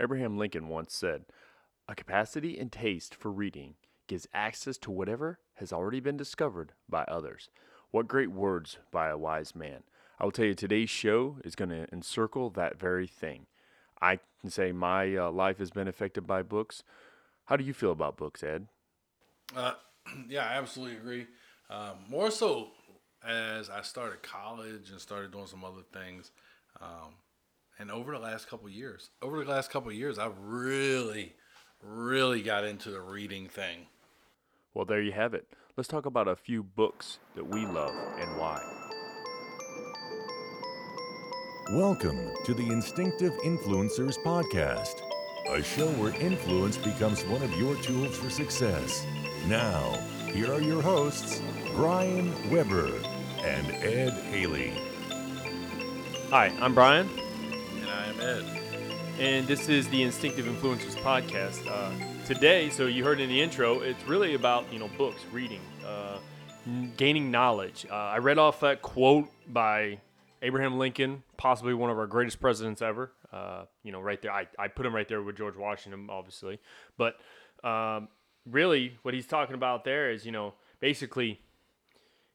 Abraham Lincoln once said, A capacity and taste for reading gives access to whatever has already been discovered by others. What great words by a wise man. I will tell you, today's show is going to encircle that very thing. I can say my uh, life has been affected by books. How do you feel about books, Ed? Uh, yeah, I absolutely agree. Um, more so as I started college and started doing some other things. Um, and over the last couple years, over the last couple years, I've really, really got into the reading thing. Well, there you have it. Let's talk about a few books that we love and why. Welcome to the Instinctive Influencers Podcast, a show where influence becomes one of your tools for success. Now, here are your hosts, Brian Weber and Ed Haley. Hi, I'm Brian, And I am Ed. and this is the Instinctive Influencers podcast. Uh, today, so you heard in the intro, it's really about you know books, reading, uh, gaining knowledge. Uh, I read off that quote by Abraham Lincoln, possibly one of our greatest presidents ever. Uh, you know, right there, I, I put him right there with George Washington, obviously, but um, really, what he's talking about there is you know basically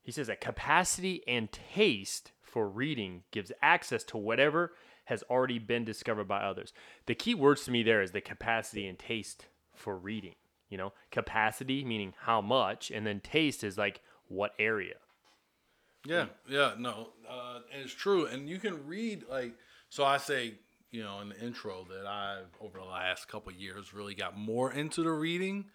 he says that capacity and taste for reading gives access to whatever has already been discovered by others. The key words to me there is the capacity and taste for reading. You know, capacity meaning how much, and then taste is like what area. Yeah, yeah, no, uh, it's true, and you can read like so. I say, you know, in the intro that I've over the last couple of years really got more into the reading,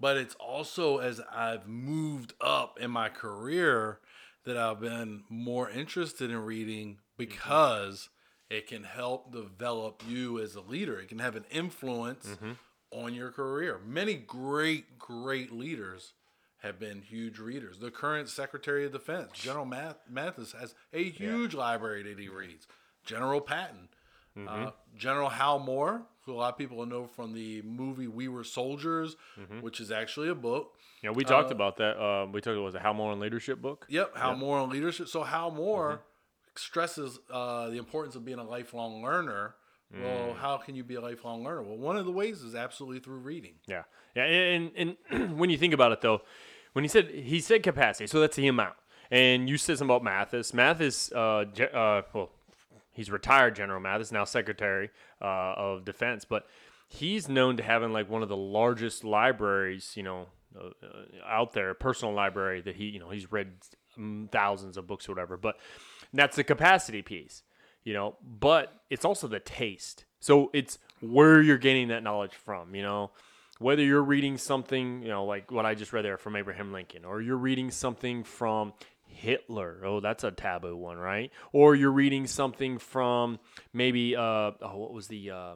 but it's also as I've moved up in my career that I've been more interested in reading because it can help develop you as a leader. It can have an influence mm-hmm. on your career. Many great, great leaders have been huge readers. The current Secretary of Defense, General Math- Mathis, has a huge library that he reads. General Patton, uh, mm-hmm. General Hal Moore, who a lot of people know from the movie We Were Soldiers, mm-hmm. which is actually a book. Yeah, we talked uh, about that. Uh, we talked about was a Hal Moore and leadership book. Yep, Hal Moore on leadership. So Hal Moore stresses uh, the importance of being a lifelong learner. Well, how can you be a lifelong learner? Well, one of the ways is absolutely through reading. Yeah, yeah, and and when you think about it though, when he said he said capacity, so that's the amount. And you said something about Mathis. Mathis, uh, uh, well, he's retired General Mathis, now Secretary uh, of Defense, but he's known to having like one of the largest libraries, you know, uh, uh, out there, personal library that he, you know, he's read um, thousands of books or whatever. But that's the capacity piece, you know. But it's also the taste. So it's where you're getting that knowledge from, you know. Whether you're reading something, you know, like what I just read there from Abraham Lincoln, or you're reading something from Hitler. Oh, that's a taboo one, right? Or you're reading something from maybe uh oh, what was the uh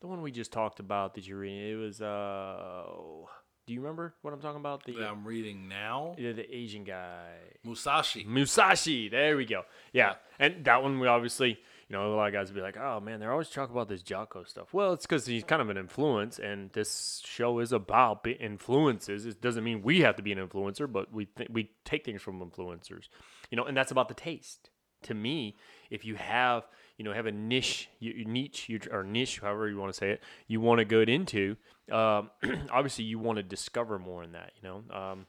the one we just talked about that you're reading? It was uh oh, do you remember what I'm talking about? The That I'm reading now, the, the Asian guy. Musashi. Musashi. There we go. Yeah. And that one, we obviously, you know, a lot of guys would be like, oh man, they're always talking about this Jocko stuff. Well, it's because he's kind of an influence, and this show is about influences. It doesn't mean we have to be an influencer, but we th- we take things from influencers, you know, and that's about the taste. To me, if you have, you know, have a niche, you, you niche, you, or niche, however you want to say it, you want to go into, um, obviously you want to discover more in that, you know. Um,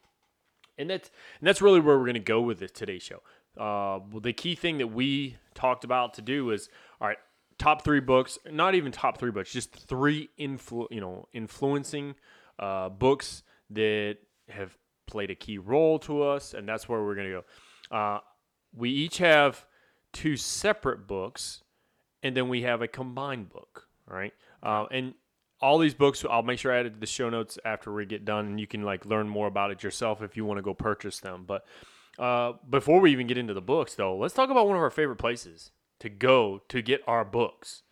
and that's and that's really where we're going to go with this today's show. Uh, well, the key thing that we talked about to do is all right, top three books, not even top three books, just three influ, you know, influencing uh, books that have played a key role to us, and that's where we're going to go. Uh, we each have two separate books, and then we have a combined book, all right? Uh, and all these books, I'll make sure I added to the show notes after we get done, and you can like learn more about it yourself if you want to go purchase them. But uh, before we even get into the books, though, let's talk about one of our favorite places to go to get our books.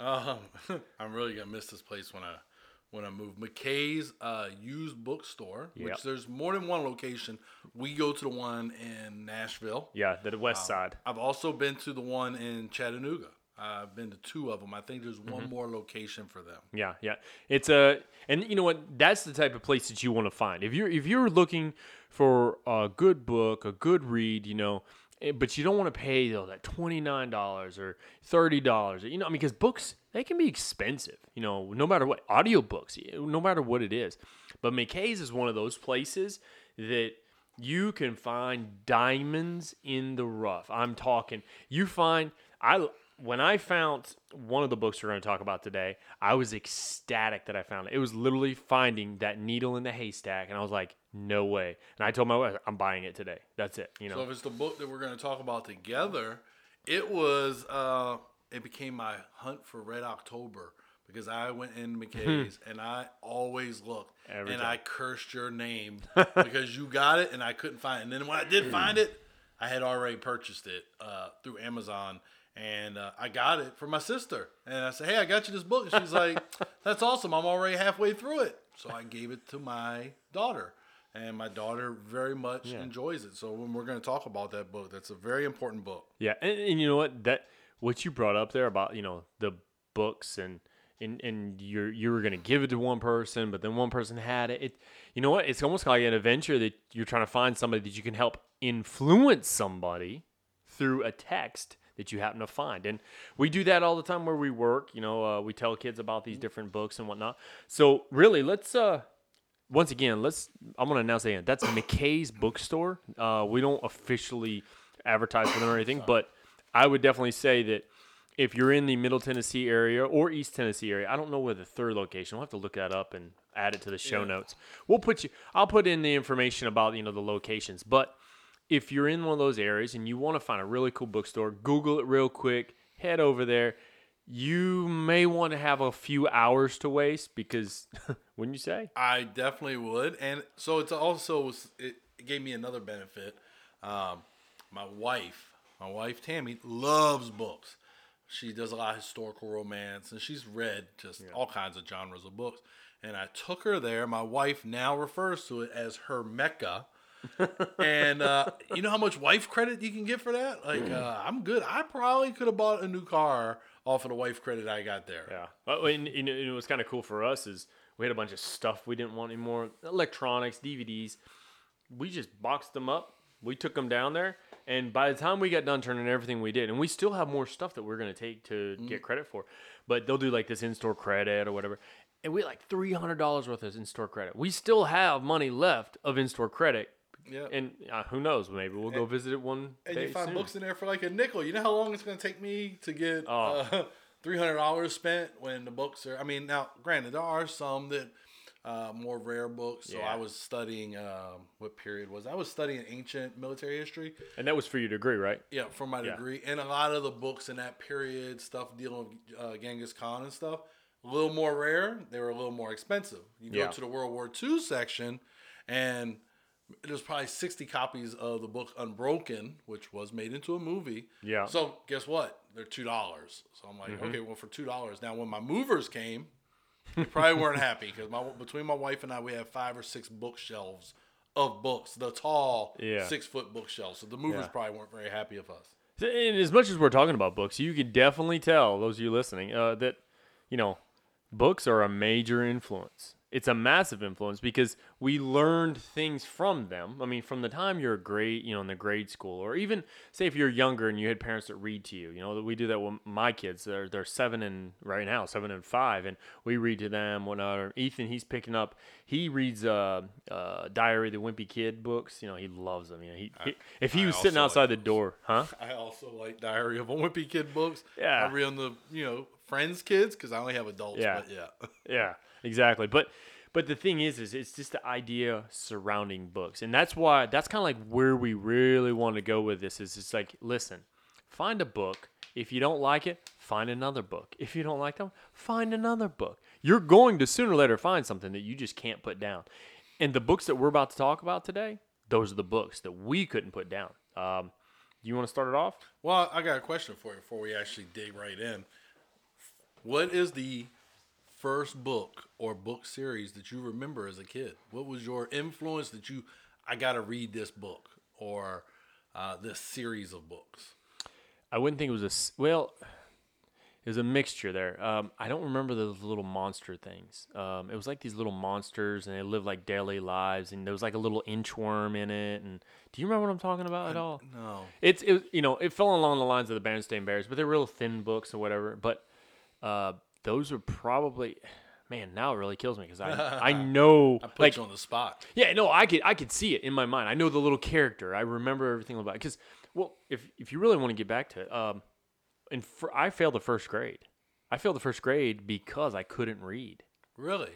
Um, I'm really gonna miss this place when I when I move. McKay's uh, used bookstore, which there's more than one location. We go to the one in Nashville. Yeah, the um, West Side. I've also been to the one in Chattanooga. I've been to two of them. I think there's one mm-hmm. more location for them. Yeah, yeah. It's a and you know what? That's the type of place that you want to find. If you're if you're looking for a good book, a good read, you know, but you don't want to pay though that twenty nine dollars or thirty dollars. You know, I mean, because books they can be expensive. You know, no matter what audiobooks, no matter what it is. But McKay's is one of those places that you can find diamonds in the rough. I'm talking. You find I when I found one of the books we're going to talk about today, I was ecstatic that I found it. It was literally finding that needle in the haystack, and I was like, "No way!" And I told my wife, "I'm buying it today. That's it." You know. So if it's the book that we're going to talk about together, it was. uh It became my hunt for Red October because I went in McKay's and I always looked Every and time. I cursed your name because you got it and I couldn't find it. And then when I did find it, I had already purchased it uh, through Amazon and uh, I got it for my sister. And I said, "Hey, I got you this book." And she's like, "That's awesome! I'm already halfway through it." So I gave it to my daughter. And my daughter very much enjoys it. So when we're going to talk about that book, that's a very important book. Yeah, and, and you know what that what you brought up there about you know the books and and and you're you were gonna give it to one person, but then one person had it. It you know what? It's almost like an adventure that you're trying to find somebody that you can help influence somebody through a text that you happen to find. And we do that all the time where we work. You know, uh, we tell kids about these different books and whatnot. So really, let's uh once again, let's. I'm gonna announce again. That's McKay's Bookstore. Uh, we don't officially advertise for them or anything, but I would definitely say that if you're in the Middle Tennessee area or East Tennessee area, I don't know where the third location. We'll have to look that up and add it to the show notes. We'll put you. I'll put in the information about you know the locations, but if you're in one of those areas and you want to find a really cool bookstore, Google it real quick. Head over there. You may want to have a few hours to waste because, wouldn't you say? I definitely would, and so it's also it gave me another benefit. Um, my wife, my wife Tammy, loves books. She does a lot of historical romance, and she's read just all kinds of genres of books. And I took her there. My wife now refers to it as her mecca. And uh, you know how much wife credit you can get for that? Like, uh, I'm good. I probably could have bought a new car off of the wife credit I got there. Yeah. But and, and, it was kind of cool for us is we had a bunch of stuff we didn't want anymore, electronics, DVDs. We just boxed them up. We took them down there, and by the time we got done turning everything we did, and we still have more stuff that we're gonna take to get credit for, but they'll do like this in-store credit or whatever, and we had like three hundred dollars worth of in-store credit. We still have money left of in-store credit, Yeah. and uh, who knows? Maybe we'll go visit it one and day you find soon. books in there for like a nickel. You know how long it's going to take me to get Oh. uh, three hundred dollars spent when the books are. I mean, now granted, there are some that uh, more rare books. So Yeah. I was studying um, what period was I was studying ancient military history. and that was for your degree, right? Yeah, for my Yeah. degree, and a lot of the books in that period, stuff dealing with uh, Genghis Khan and stuff, a little more rare. They were a little more expensive. You go to the World War II section, and there's probably 60 copies of the book Unbroken, which was made into a movie. Yeah. Mm-hmm. So guess what? They're two dollars. So I'm like, okay, well for two dollars. Now when my movers came, they probably weren't happy because my between my wife and I, we have five or six bookshelves of books, the tall Yeah. six foot bookshelves. So the movers Yeah. probably weren't very happy of us. And as much as we're talking about books, you can definitely tell those of you listening uh, that you know books are a major influence. It's a massive influence because we learned things from them. I mean, from the time you're a grade, you know, in the grade school, or even say if you're younger and you had parents that read to you. You know, we do that with my kids. They're they're seven and right now, seven and five, and we read to them. When uh, Ethan, he's picking up, he reads uh, uh, Diary of the Wimpy Kid books. You know, he loves them. You know, he, he if he I was sitting outside like the those. door, huh? I also like Diary of a Wimpy Kid books. Yeah. I read them the you know friends' kids because I only have adults. Yeah. But yeah. Yeah, exactly. But but the thing is, is it's just the idea surrounding books, and that's why that's kind of like where we really want to go with this. Is it's like, listen, find a book. If you don't like it, find another book. If you don't like them, find another book. You're going to sooner or later find something that you just can't put down. And the books that we're about to talk about today, those are the books that we couldn't put down. Um, you want to start it off? Well, I got a question for you before we actually dig right in. What is the first book or book series that you remember as a kid? What was your influence that you, I got to read this book or uh, this series of books? I wouldn't think it was a, well. it was a mixture there. Um, I don't remember those little monster things. Um, it was like these little monsters, and they lived like daily lives, and there was like a little inchworm in it. And do you remember what I'm talking about at all? No. It's it, you know it fell along the lines of the Berenstain Bears, but they're real thin books or whatever. But uh, those are probably, man, now it really kills me because I I know I put like you on the spot. yeah, no, I could I could see it in my mind. I know the little character. I remember everything about it. Because, well, if if you really want to get back to it, um, and fir- I failed the first grade. I failed the first grade because I couldn't read. Really?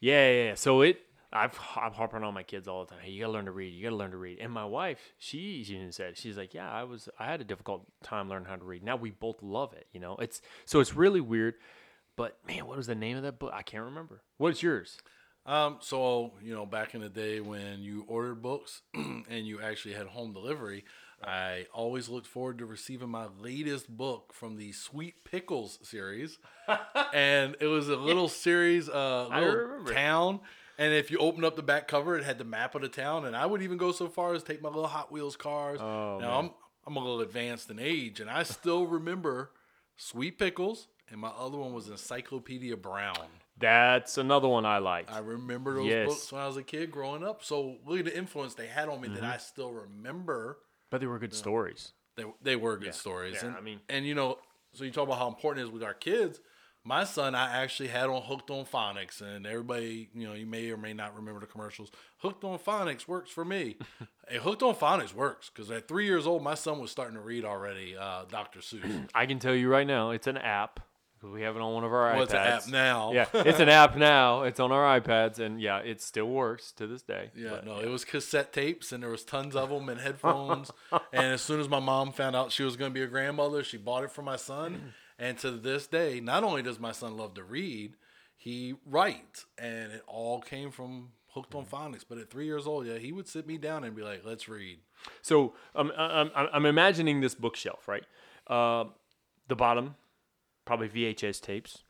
Yeah, yeah. yeah. So it, I've I'm harping on my kids all the time. Hey, you gotta learn to read. You gotta learn to read. And my wife, she even said, she's like, yeah, I was, I had a difficult time learning how to read. Now we both love it. You know, it's so it's really weird. But man, what was the name of that book? I can't remember. What's yours? Um, so you know, back in the day when you ordered books and you actually had home delivery, I always looked forward to receiving my latest book from the Sweet Pickles series, and it was a little series, uh, little town. And if you open up the back cover, it had the map of the town. And I would even go so far as take my little Hot Wheels cars. Oh, now I'm I'm a little advanced in age, and I still remember Sweet Pickles, and my other one was Encyclopedia Brown. That's another one I liked. I remember those Yes. books when I was a kid growing up. So look at the influence they had on me Mm-hmm. that I still remember. but they were good stories. They, they were good stories. Yeah, and, I mean- and you know, so you talk about how important it is with our kids. My son, I actually had on Hooked on Phonics, and everybody, you know, you may or may not remember the commercials. Hooked on Phonics works for me. hey, Hooked on Phonics works because at three years old, my son was starting to read already. Uh, Dr. Seuss. I can tell you right now, it's an app because we have it on one of our well, iPads. it's an app now. yeah, it's an app now. It's on our iPads, and yeah, it still works to this day. Yeah, But, no, it was cassette tapes, and there was tons of them and headphones. and as soon as my mom found out she was going to be a grandmother, she bought it for my son. And to this day, not only does my son love to read, he writes, and it all came from Hooked on Phonics. But at three years old, yeah, he would sit me down and be like, "Let's read." So um, I'm, I'm, I'm imagining this bookshelf, right? Uh, the bottom, probably VHS tapes.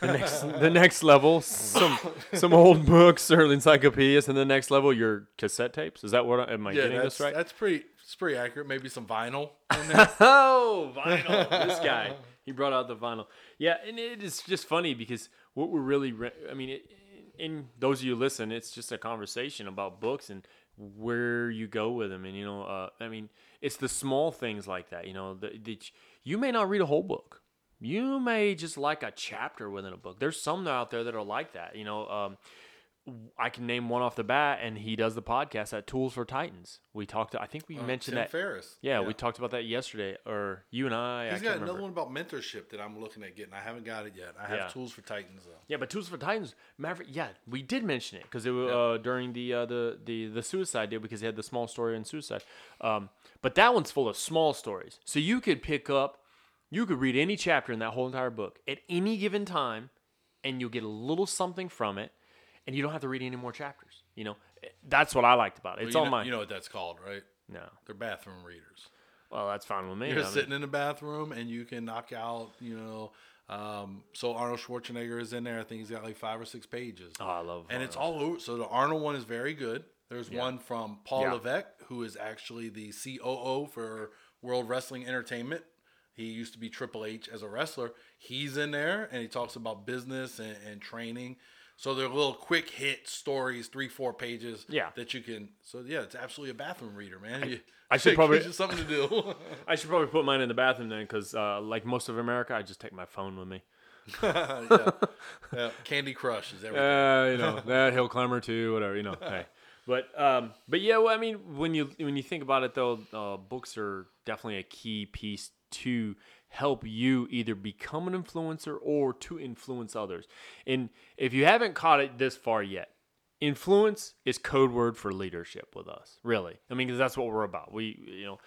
The next, the next level, some some old books or encyclopedias, and the next level, your cassette tapes. Is that what? I, am I Yeah, getting this right? that's pretty. It's pretty accurate. Maybe some vinyl in there. Oh, vinyl. this guy, he brought out the vinyl. Yeah, and it is just funny because what we're really, re- I mean, it, in those of you listen, it's just a conversation about books and where you go with them. And, you know, uh, I mean, it's the small things like that, you know, that you may not read a whole book. You may just like a chapter within a book. There's some out there that are like that. You know, um, I can name one off the bat, and he does the podcast at Tools for Titans. We talked. I think we mentioned Tim that. Ferris. Yeah, we talked about that yesterday, or you and I. I He's can't got remember. another one about mentorship that I'm looking at getting. I haven't got it yet. I have Yeah. Tools for Titans though. Yeah, but Tools for Titans, Maverick. Yeah, we did mention it because it was uh, during the, uh, the the the suicide deal because he had the small story in suicide. Um, but that one's full of small stories, so you could pick up, you could read any chapter in that whole entire book at any given time, and you'll get a little something from it, and you don't have to read any more chapters. You know, that's what I liked about it. It's you on know, my You know what that's called, right? no. They're bathroom readers. Well, that's fine with me. You're I mean- sitting in the bathroom and you can knock out, you know. Um, so Arnold Schwarzenegger is in there. I think he's got like five or six pages, oh, I love. and it's all over. So the Arnold one is very good. There's one from Paul Yeah. Levesque, who is actually the COO for World Wrestling Entertainment. He used to be Triple H as a wrestler. He's in there, and he talks about business and, and training. So they're little quick hit stories, three, four pages. Yeah. that you can. So yeah, it's absolutely a bathroom reader, man. You- I should probably- something to do. I should probably put mine in the bathroom then, because uh, like most of America, I just take my phone with me. yeah. yeah. Candy Crush is everything. Uh, you know that hill climber too, whatever. You know, hey. But um, but yeah, well, I mean, when you when you think about it though, uh, books are definitely a key piece to help you either become an influencer or to influence others. And if you haven't caught it this far yet, influence is code word for leadership with us. Really, I mean, because that's what we're about. We you know,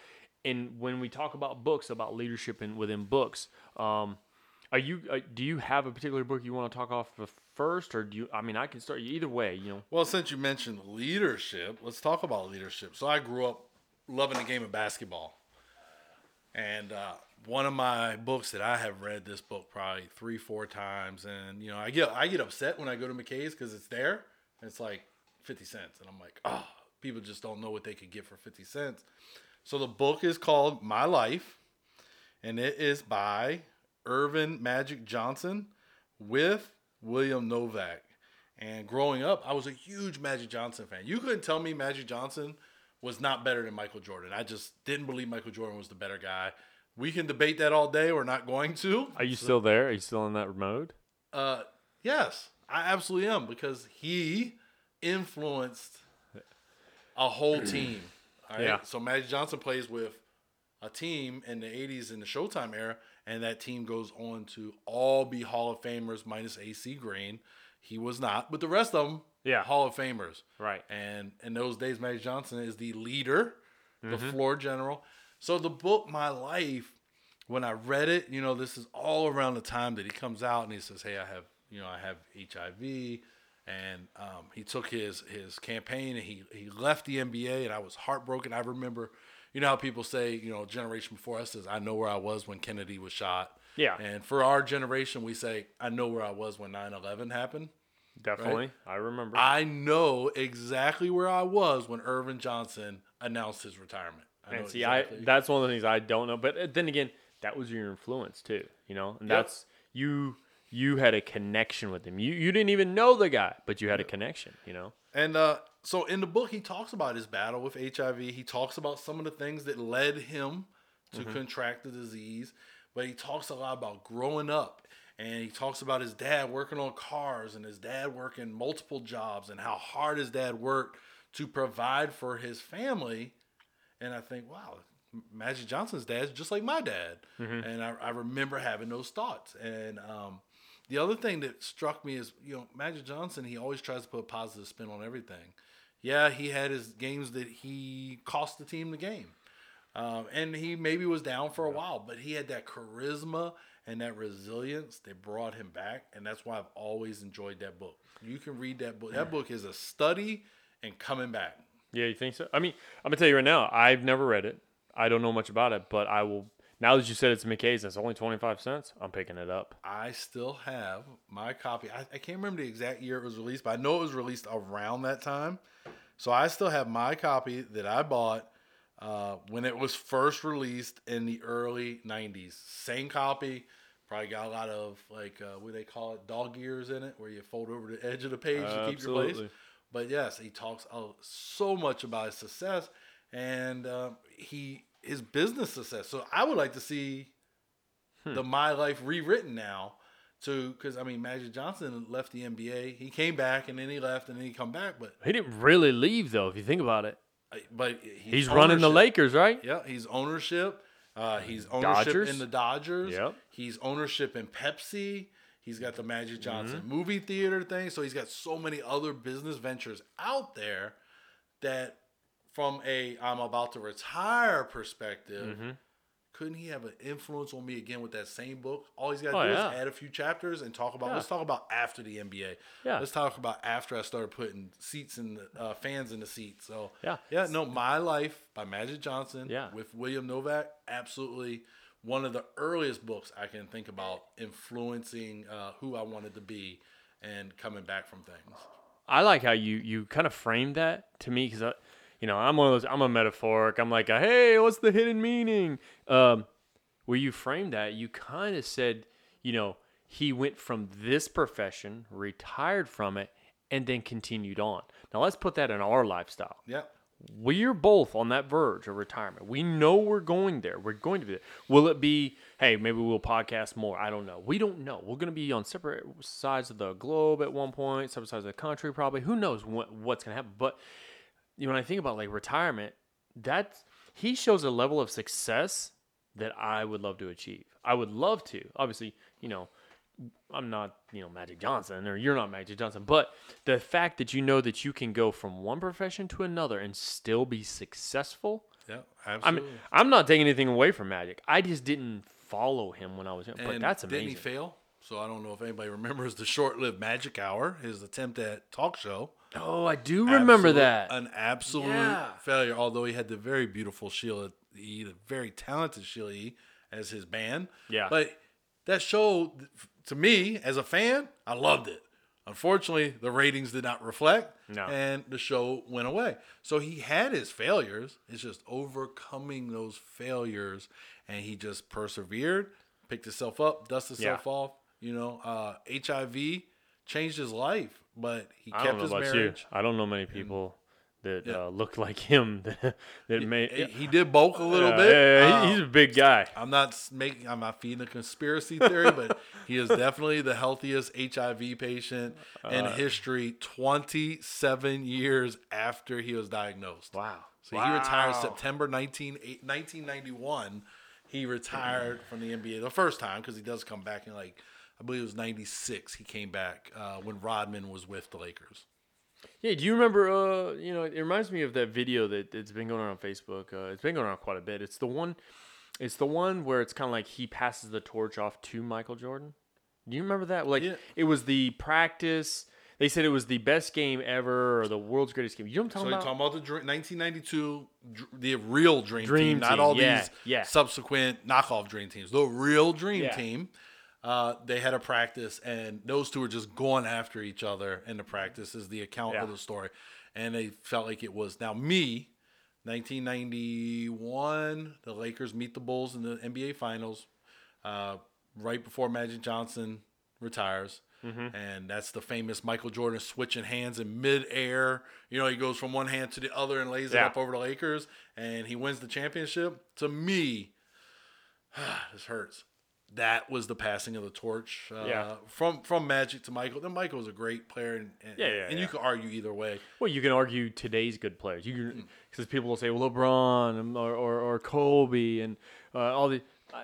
and when we talk about books, about leadership and within books, um, are you uh, do you have a particular book you want to talk off of first, or do you? I mean, I can start either way. You know. Well, since you mentioned leadership, let's talk about leadership. So I grew up loving the game of basketball. And uh, one of my books that I have read this book probably three, four times, and you know, I get I get upset when I go to McKay's because it's there. And it's like fifty cents, and I'm like, oh, people just don't know what they could get for fifty cents. So the book is called My Life, and it is by Earvin Magic Johnson with William Novak. And growing up, I was a huge Magic Johnson fan. You couldn't tell me Magic Johnson was not better than Michael Jordan. I just didn't believe Michael Jordan was the better guy. We can debate that all day. We're not going to. Are you still there? Are you still in that mode? Uh, yes, I absolutely am because he influenced a whole team. All right. Yeah. So Magic Johnson plays with a team in the 80s in the Showtime era, and that team goes on to all be Hall of Famers minus AC Green. He was not, but the rest of them, Yeah. Hall of Famers. Right. And in those days, Magic Johnson is the leader, the Mm-hmm. floor general. So the book, My Life, when I read it, you know, this is all around the time that he comes out and he says, "Hey, I have, you know, I have HIV," and um, he took his his campaign and he he left the NBA, and I was heartbroken. I remember, you know, how people say, you know, generation before us says, "I know where I was when Kennedy was shot." Yeah. And for our generation, we say, "I know where I was when 9/11 happened." Definitely. I remember. I know exactly where I was when Earvin Johnson announced his retirement. I and see, exactly. I that's one of the things I don't know. But uh, then again, that was your influence too, you know. And Yep. that's you. You had a connection with him. You you didn't even know the guy, but you had a connection. You know. and uh, so in the book, he talks about his battle with HIV. He talks about some of the things that led him to Mm-hmm. contract the disease, but he talks a lot about growing up. And he talks about his dad working on cars and his dad working multiple jobs and how hard his dad worked to provide for his family. And I think, wow, Magic Johnson's dad's just like my dad. And I, I remember having those thoughts. And um, the other thing that struck me is, you know, Magic Johnson, he always tries to put a positive spin on everything. Yeah, he had his games that he cost the team the game. Um, and he maybe was down for a while, but he had that charisma and that resilience that brought him back. And that's why I've always enjoyed that book. You can read that book. That book is a study and coming back. Yeah, you think so? I mean, I'm gonna tell you right now. I've never read it. I don't know much about it, but I will. Now that you said it's McKay's, it's only 25 cents. I'm picking it up. I still have my copy. I, I can't remember the exact year it was released, but I know it was released around that time. So I still have my copy that I bought uh, when it was first released in the early 90s. Same copy. Probably got a lot of, like, uh, what do they call it, dog ears in it, where you fold over the edge of the page to keep your place. But yes, he talks uh, so much about his success and um, he his business success. So I would like to see the My Life rewritten now. To because I mean Magic Johnson left the NBA, he came back and then he left and then he come back, but He didn't really leave though, if you think about it. but He's running the. Lakers, right? Yeah, he's ownership. Uh, he's ownership Dodgers. in the Dodgers. Yep. He's ownership in Pepsi. He's got the Magic Mm-hmm. Johnson movie theater thing. So he's got so many other business ventures out there that, from a I'm about to retire perspective, Mm-hmm. couldn't he have an influence on me again with that same book? All he's got to Oh, do yeah. is add a few chapters and talk about. Yeah. Let's talk about after the NBA. Yeah. Let's talk about after I started putting seats in the uh, fans in the seats. So Yeah. yeah. No, My Life by Magic Johnson. Yeah. With William Novak, absolutely one of the earliest books I can think about influencing uh, who I wanted to be and coming back from things. I like how you you kind of framed that to me because you know I'm one of those I'm a metaphoric. I'm like, hey, what's the hidden meaning? Um, where you framed that, you kind of said, you know, he went from this profession, retired from it, and then continued on. Now let's put that in our lifestyle. Yeah. We're both on that verge of retirement. We know we're going there. We're going to be there. Will it be, hey, maybe we'll podcast more? I don't know. We don't know. We're going to be on separate sides of the globe at one point, separate sides of the country probably. Who knows what, what's going to happen? But you know, when I think about like retirement, that's he shows a level of success that I would love to achieve. I would love to. Obviously, you know, I'm not, you know, Magic Johnson or you're not Magic Johnson, but the fact that you know that you can go from one profession to another and still be successful. Yeah. I Absolutely. mean, I'm not taking anything away from Magic. I just didn't follow him when I was young. but and that's Didn't he fail? So I don't know if anybody remembers the short-lived Magic Hour, his attempt at talk show. oh, I do remember Absolute- that. An absolute Yeah. failure. Although he had the very beautiful Sheila E, the very talented Sheila E as his band. Yeah. But that show, to me as a fan, I loved it. Unfortunately, the ratings did not reflect, No. and the show went away. So he had his failures. It's just overcoming those failures, and he just persevered, picked himself up, dusted himself off. You know, uh, HIV changed his life, but he I kept don't know his about marriage. you. I don't know many people that Yeah. uh, looked like him that, that made. He, did bulk a little Yeah, bit. yeah, Uh, he's a big guy. I'm not making. I'm not feeding a conspiracy theory, but he is definitely the healthiest HIV patient in Uh, history. 27 years after he was diagnosed. Wow. So he retired September 19, 1991. He retired from the NBA the first time because he does come back in like I believe it was 96. He came back uh, when Rodman was with the Lakers. Yeah, do you remember? Uh, you know, it reminds me of that video that it's been going on on Facebook. Uh, it's been going on quite a bit. It's the one, it's the one where it's kind of like he passes the torch off to Michael Jordan. Do you remember that? Like Yeah. it was the practice. They said it was the best game ever or the world's greatest game. You know what I'm So talking you're about? talking about the Dr- 1992, the real Dream, Dream Team, not all yeah, these yeah. subsequent knockoff Dream Teams. The real Dream. Team. Uh, they had a practice, and those two were just going after each other in the practice. Is the account Yeah. of the story, and they felt like it was now me. 1991, the Lakers meet the Bulls in the NBA Finals, uh, right before Magic Johnson retires. Mm-hmm. And that's the famous Michael Jordan switching hands in midair. You know, he goes from one hand to the other and lays it up over the Lakers, and he wins the championship. To me, this hurts. That was the passing of the torch uh, Yeah. from from Magic to Michael. Then Michael was a great player, and, and, Yeah, yeah, and yeah. you could argue either way. Well, you can argue today's good players. You because people will say well, LeBron or, or or Kobe and uh, all the. Uh,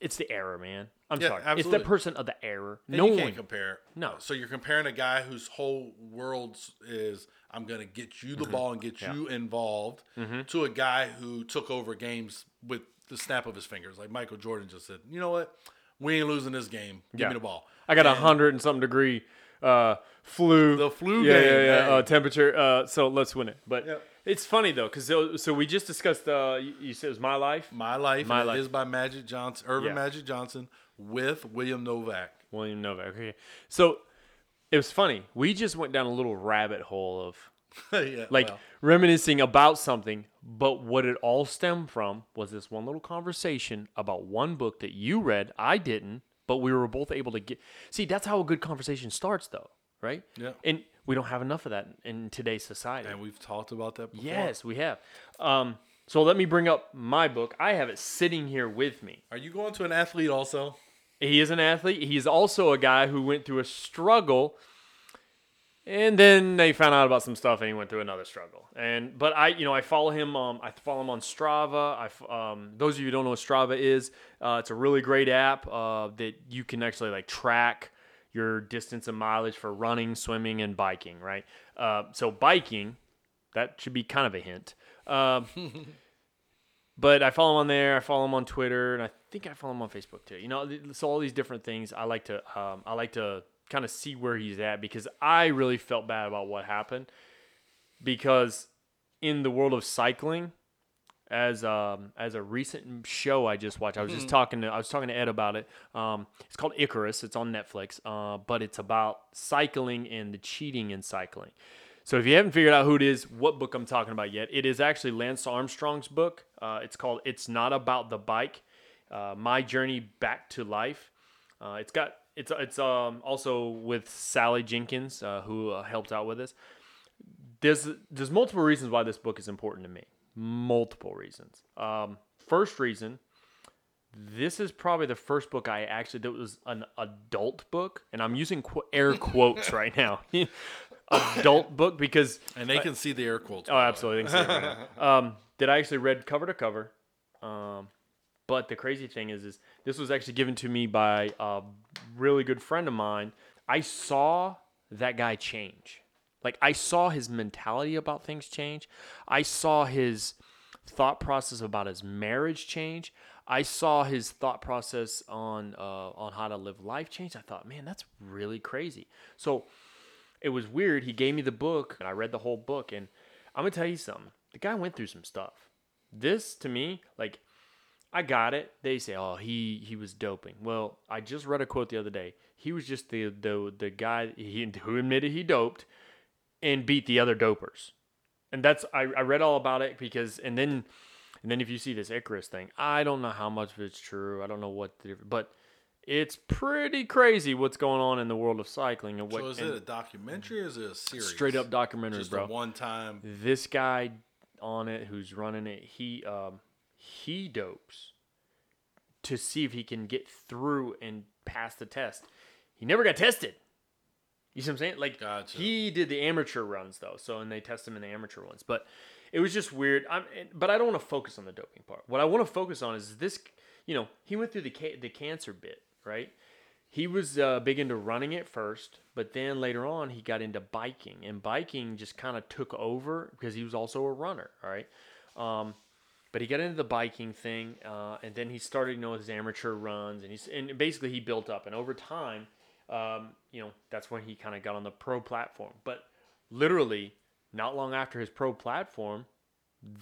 it's the error, man. I'm Yeah, sorry. It's the person of the error. And no you one. can't compare. No. So you're comparing a guy whose whole world is I'm going to get you Mm-hmm. the ball and get you involved to a guy who took over games with the snap of his fingers. Like Michael Jordan just said, you know what? We ain't losing this game. Give Yeah. me the ball. I got a hundred and something degree uh, flu. The flu yeah, game, Yeah, yeah. hey. Uh, temperature. Uh, so let's win it. But Yep. it's funny though, because so, so we just discussed. Uh, you, you said it was my life. My life, My Life. is by Magic Johnson, Earvin Yeah. Magic Johnson with William Novak. William Novak. Okay. So it was funny. We just went down a little rabbit hole of yeah, like well, reminiscing about something, but what it all stemmed from was this one little conversation about one book that you read, I didn't, but we were both able to get. See, that's how a good conversation starts, though, right? Yeah. And we don't have enough of that in today's society. and we've talked about that before. Yes, we have. Um, so let me bring up my book. I have it sitting here with me. Are you going to an athlete also? He is an athlete. He's also a guy who went through a struggle, and then they found out about some stuff, and he went through another struggle. And but I, you know, I follow him. Um, I follow him on Strava. I, um, those of you who don't know what Strava is, uh, it's a really great app uh, that you can actually like track your distance and mileage for running, swimming, and biking. Right. Uh, so biking, that should be kind of a hint. Um, but I follow him on there. I follow him on Twitter, and I think I follow him on Facebook too. You know, so all these different things. I like to, um, I like to kind of see where he's at because I really felt bad about what happened. Because in the world of cycling, as um as a recent show I just watched, I was just talking to I was talking to Ed about it. Um, it's called Icarus. It's on Netflix. Uh, but it's about cycling and the cheating in cycling. So if you haven't figured out who it is, what book I'm talking about yet, it is actually Lance Armstrong's book. Uh, it's called "It's Not About the Bike: uh, My Journey Back to Life." Uh, it's got it's it's um also with Sally Jenkins uh, who uh, helped out with this. There's there's multiple reasons why this book is important to me. Multiple reasons. Um, first reason, this is probably the first book I actually that was an adult book, and I'm using qu- air quotes right now. adult book because And they can see the air quotes. Oh, by the way. absolutely. They can see it right now. um, that I actually read cover to cover. Um, but the crazy thing is, is this was actually given to me by a really good friend of mine. I saw that guy change. Like I saw his mentality about things change. I saw his thought process about his marriage change. I saw his thought process on uh, on how to live life change. I thought, man, that's really crazy. So it was weird. He gave me the book, and I read the whole book. And I'm gonna tell you something. The guy went through some stuff. This to me, like, I got it. They say, oh, he he was doping. Well, I just read a quote the other day. He was just the the the guy he, who admitted he doped and beat the other dopers. And that's I, I read all about it because and then and then if you see this Icarus thing, I don't know how much of it's true. I don't know what the but it's pretty crazy what's going on in the world of cycling and what So is it a documentary or is it a series? straight up documentary, Just bro. one time. this guy on it who's running it he um he dopes to see if he can get through and pass the test. He never got tested. You see what i'm saying? Like Gotcha. he did the amateur runs though so and they test him in the amateur ones. But it was just weird. I'm but i don't want to focus on the doping part. What i want to focus on is this you know he went through the ca- the cancer bit right? He was uh, big into running at first, but then later on he got into biking, and biking just kind of took over because he was also a runner. All right, um, but he got into the biking thing, uh, and then he started, you know, his amateur runs, and he's and basically he built up, and over time, um, you know, that's when he kind of got on the pro platform. But literally, not long after his pro platform,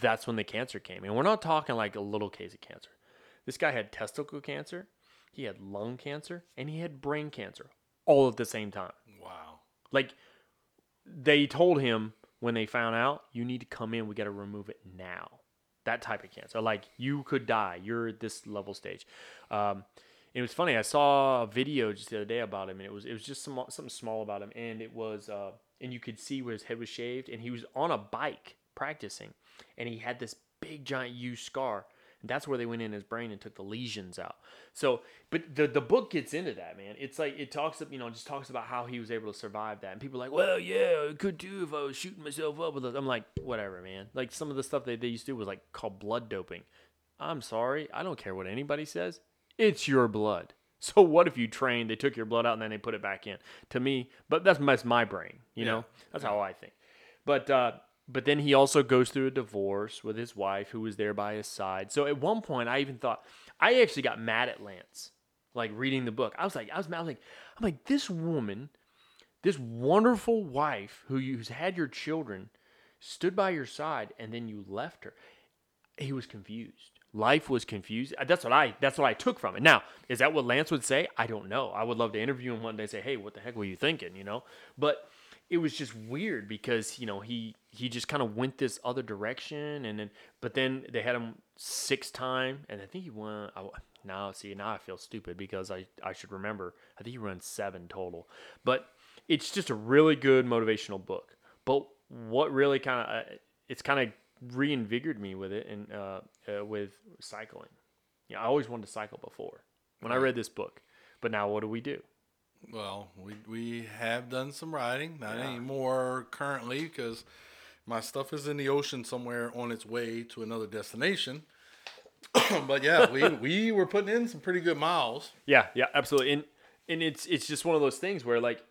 that's when the cancer came, and we're not talking like a little case of cancer. This guy had testicle cancer, he had lung cancer, and he had brain cancer all at the same time. Wow. Like they told him when they found out, you need to come in, we got to remove it now. That type of cancer. Like you could die. You're at this level stage. Um, it was funny. I saw a video just the other day about him, and it was it was just some, something small about him, and it was uh, and you could see where his head was shaved, and he was on a bike practicing, and he had this big giant U scar. And that's where they went in his brain and took the lesions out. So, but the the book gets into that, man. It's like it talks, up you know, just talks about how he was able to survive that. And people are like, well, yeah, I could too if I was shooting myself up with it. I'm like, whatever, man. Like some of the stuff that they used to do was like called blood doping. I'm sorry, I don't care what anybody says. It's your blood. So what if you trained, they took your blood out and then they put it back in? To me, but that's, that's my brain, you know. That's how I think. But uh, but then he also goes through a divorce with his wife, who was there by his side. So at one point, I even thought I actually got mad at Lance, like reading the book. I was like, I was mad. I was like, I'm like this woman, this wonderful wife who who's had your children, stood by your side, and then you left her. He was confused. Life was confused. Uh, That's what I. That's what I took from it. Now, is that what Lance would say? I don't know. I would love to interview him one day. and Say, hey, what the heck were you thinking? You know, but it was just weird because you know he he just kind of went this other direction and then but then they had him six time and I think he won I, now see now I feel stupid because I I should remember. I think he ran seven total but it's just a really good motivational book. But what really kind of uh, it's kind of reinvigorated me with it and uh, uh, with cycling. Yeah I always wanted to cycle before when I read this book but now what do we do Well, we we have done some riding, not Yeah. anymore currently because my stuff is in the ocean somewhere on its way to another destination. but yeah, we we were putting in some pretty good miles. Yeah, yeah, absolutely. And and it's it's just one of those things where like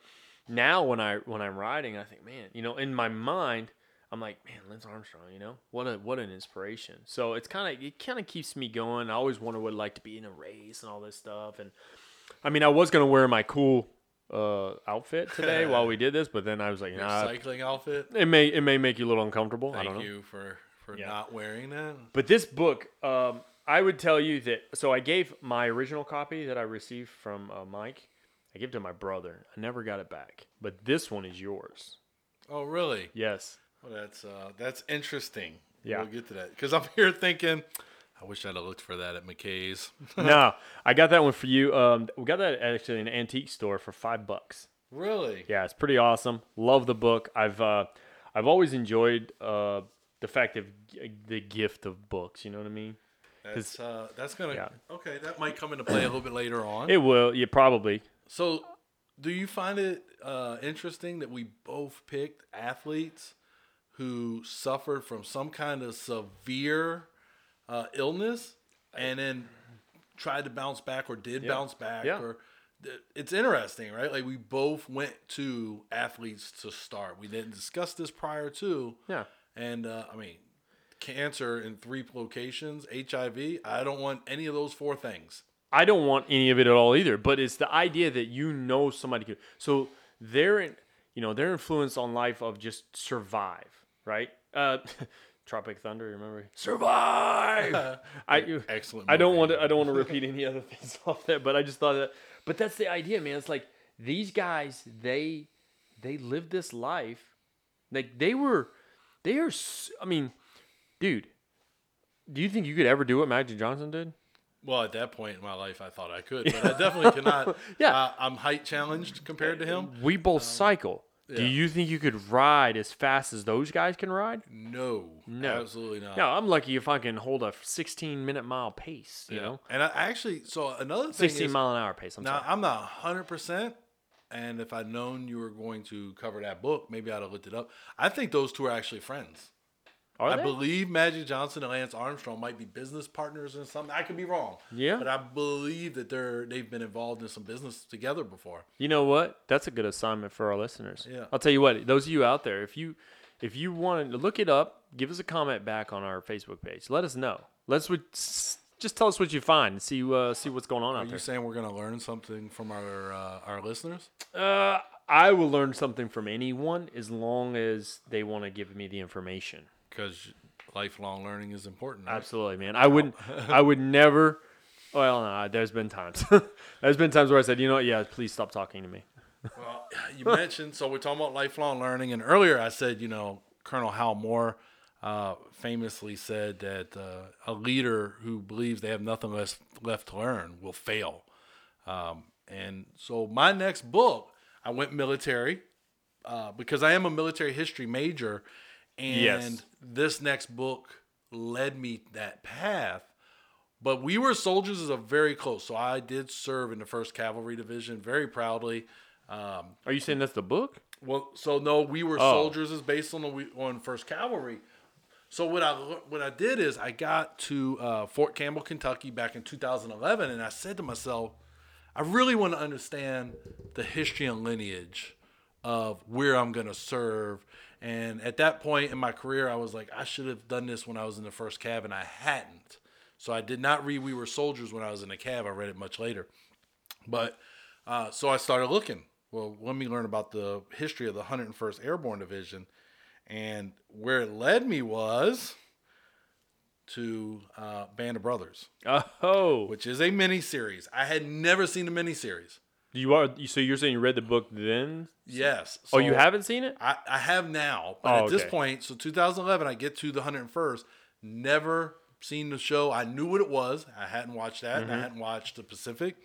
now when I when I'm riding, I think, man, you know, in my mind, I'm like, man, Lance Armstrong, you know, what a what an inspiration. So it's kind of it kind of keeps me going. I always wonder what it'd like to be in a race and all this stuff. And I mean, I was gonna wear my cool uh, outfit today while we did this, but then I was like, Your nah, cycling outfit. it may it may make you a little uncomfortable. I don't Thank know. you for for Yeah. not wearing that. But this book, um, I would tell you that. So I gave my original copy that I received from uh, Mike. I gave it to my brother. I never got it back. But this one is yours. Oh, really? Yes. Well, that's uh, that's interesting. Yeah. we'll get to that because I'm here thinking. I wish I'd have looked for that at McKay's. no, I got that one for you. Um, we got that actually in an antique store for five bucks. really? Yeah, it's pretty awesome. Love the book. I've uh, I've always enjoyed uh, the fact of g- the gift of books. You know what I mean? That's uh, that's gonna Yeah. okay. That might come into play a little bit later on. It will. Yeah, probably. So, do you find it uh, interesting that we both picked athletes who suffered from some kind of severe uh, illness and then tried to bounce back or did bounce back? Yeah. Or it's interesting, right? Like we both went to athletes to start. We didn't discuss this prior to. Yeah. And uh, I mean, cancer in three locations, HIV. I don't want any of those four things. I don't want any of it at all either. But it's the idea that you know somebody could. So their, in- you know, their influence on life of just survive, right? Uh, Tropic Thunder, remember? Survive. I you- Excellent I don't movie. want to. I don't want to repeat any other things off that. But I just thought that. But that's the idea, man. It's like these guys. They they lived this life. Like they were. They are. I mean, dude. Do you think you could ever do what Magic Johnson did? Well, at that point in my life, I thought I could, but I definitely cannot. Yeah. uh, I'm height challenged compared to him. We both cycle. Do you think you could ride as fast as those guys can ride? No, No. absolutely not. No, I'm lucky if I can hold a 16 minute mile pace. You Yeah. know, and I actually, so another thing 16 is, mile an hour pace. I'm now sorry. I'm not 100, percent and if I'd known you were going to cover that book, maybe I'd have looked it up. I think those two are actually friends. Are I they? believe Magic Johnson and Lance Armstrong might be business partners or something. I could be wrong. Yeah. but I believe that they're they've been involved in some business together before. You know what? That's a good assignment for our listeners. Yeah. I'll tell you what. Those of you out there, if you if you want to look it up, give us a comment back on our Facebook page. Let us know. Let's just tell us what you find. and See uh, see what's going on Are out you saying we're gonna learn something from our uh, our listeners? Uh, I will learn something from anyone as long as they want to give me the information. Because lifelong learning is important. right? Absolutely, man. I wouldn't. I would never. Well, no, there's been times. there's been times where I said, you know what? Yeah, please stop talking to me. Well, you mentioned so we're talking about lifelong learning, and earlier I said, you know, Colonel Hal Moore uh, famously said that uh, a leader who believes they have nothing less left to learn will fail. Um, and so my next book, I went military uh, because I am a military history major, and Yes. this next book led me that path. But we were soldiers is a very close. So I did serve in the First Cavalry Division very proudly. Um, Are you saying that's the book? well, so no, we were Oh. soldiers is based on the we- on First Cavalry. So what I what I did is I got to uh, Fort Campbell, Kentucky, back in 2011, and I said to myself, I really want to understand the history and lineage of where I'm going to serve. And at that point in my career, I was like, I should have done this when I was in the first cav, and I hadn't. So I did not read We Were Soldiers when I was in the cav. I read it much later. But uh, so I started looking. Well, let me learn about the history of the 101st Airborne Division. And where it led me was to uh, Band of Brothers, Oh, which is a mini series. I had never seen a mini series. You are. So you're saying you read the book then? Yes. oh, you haven't seen it? I, I have now, but Oh, at this point, so 2011, I get to the 101st, never seen the show. I knew what it was. I hadn't watched that, Mm-hmm. and I hadn't watched the Pacific.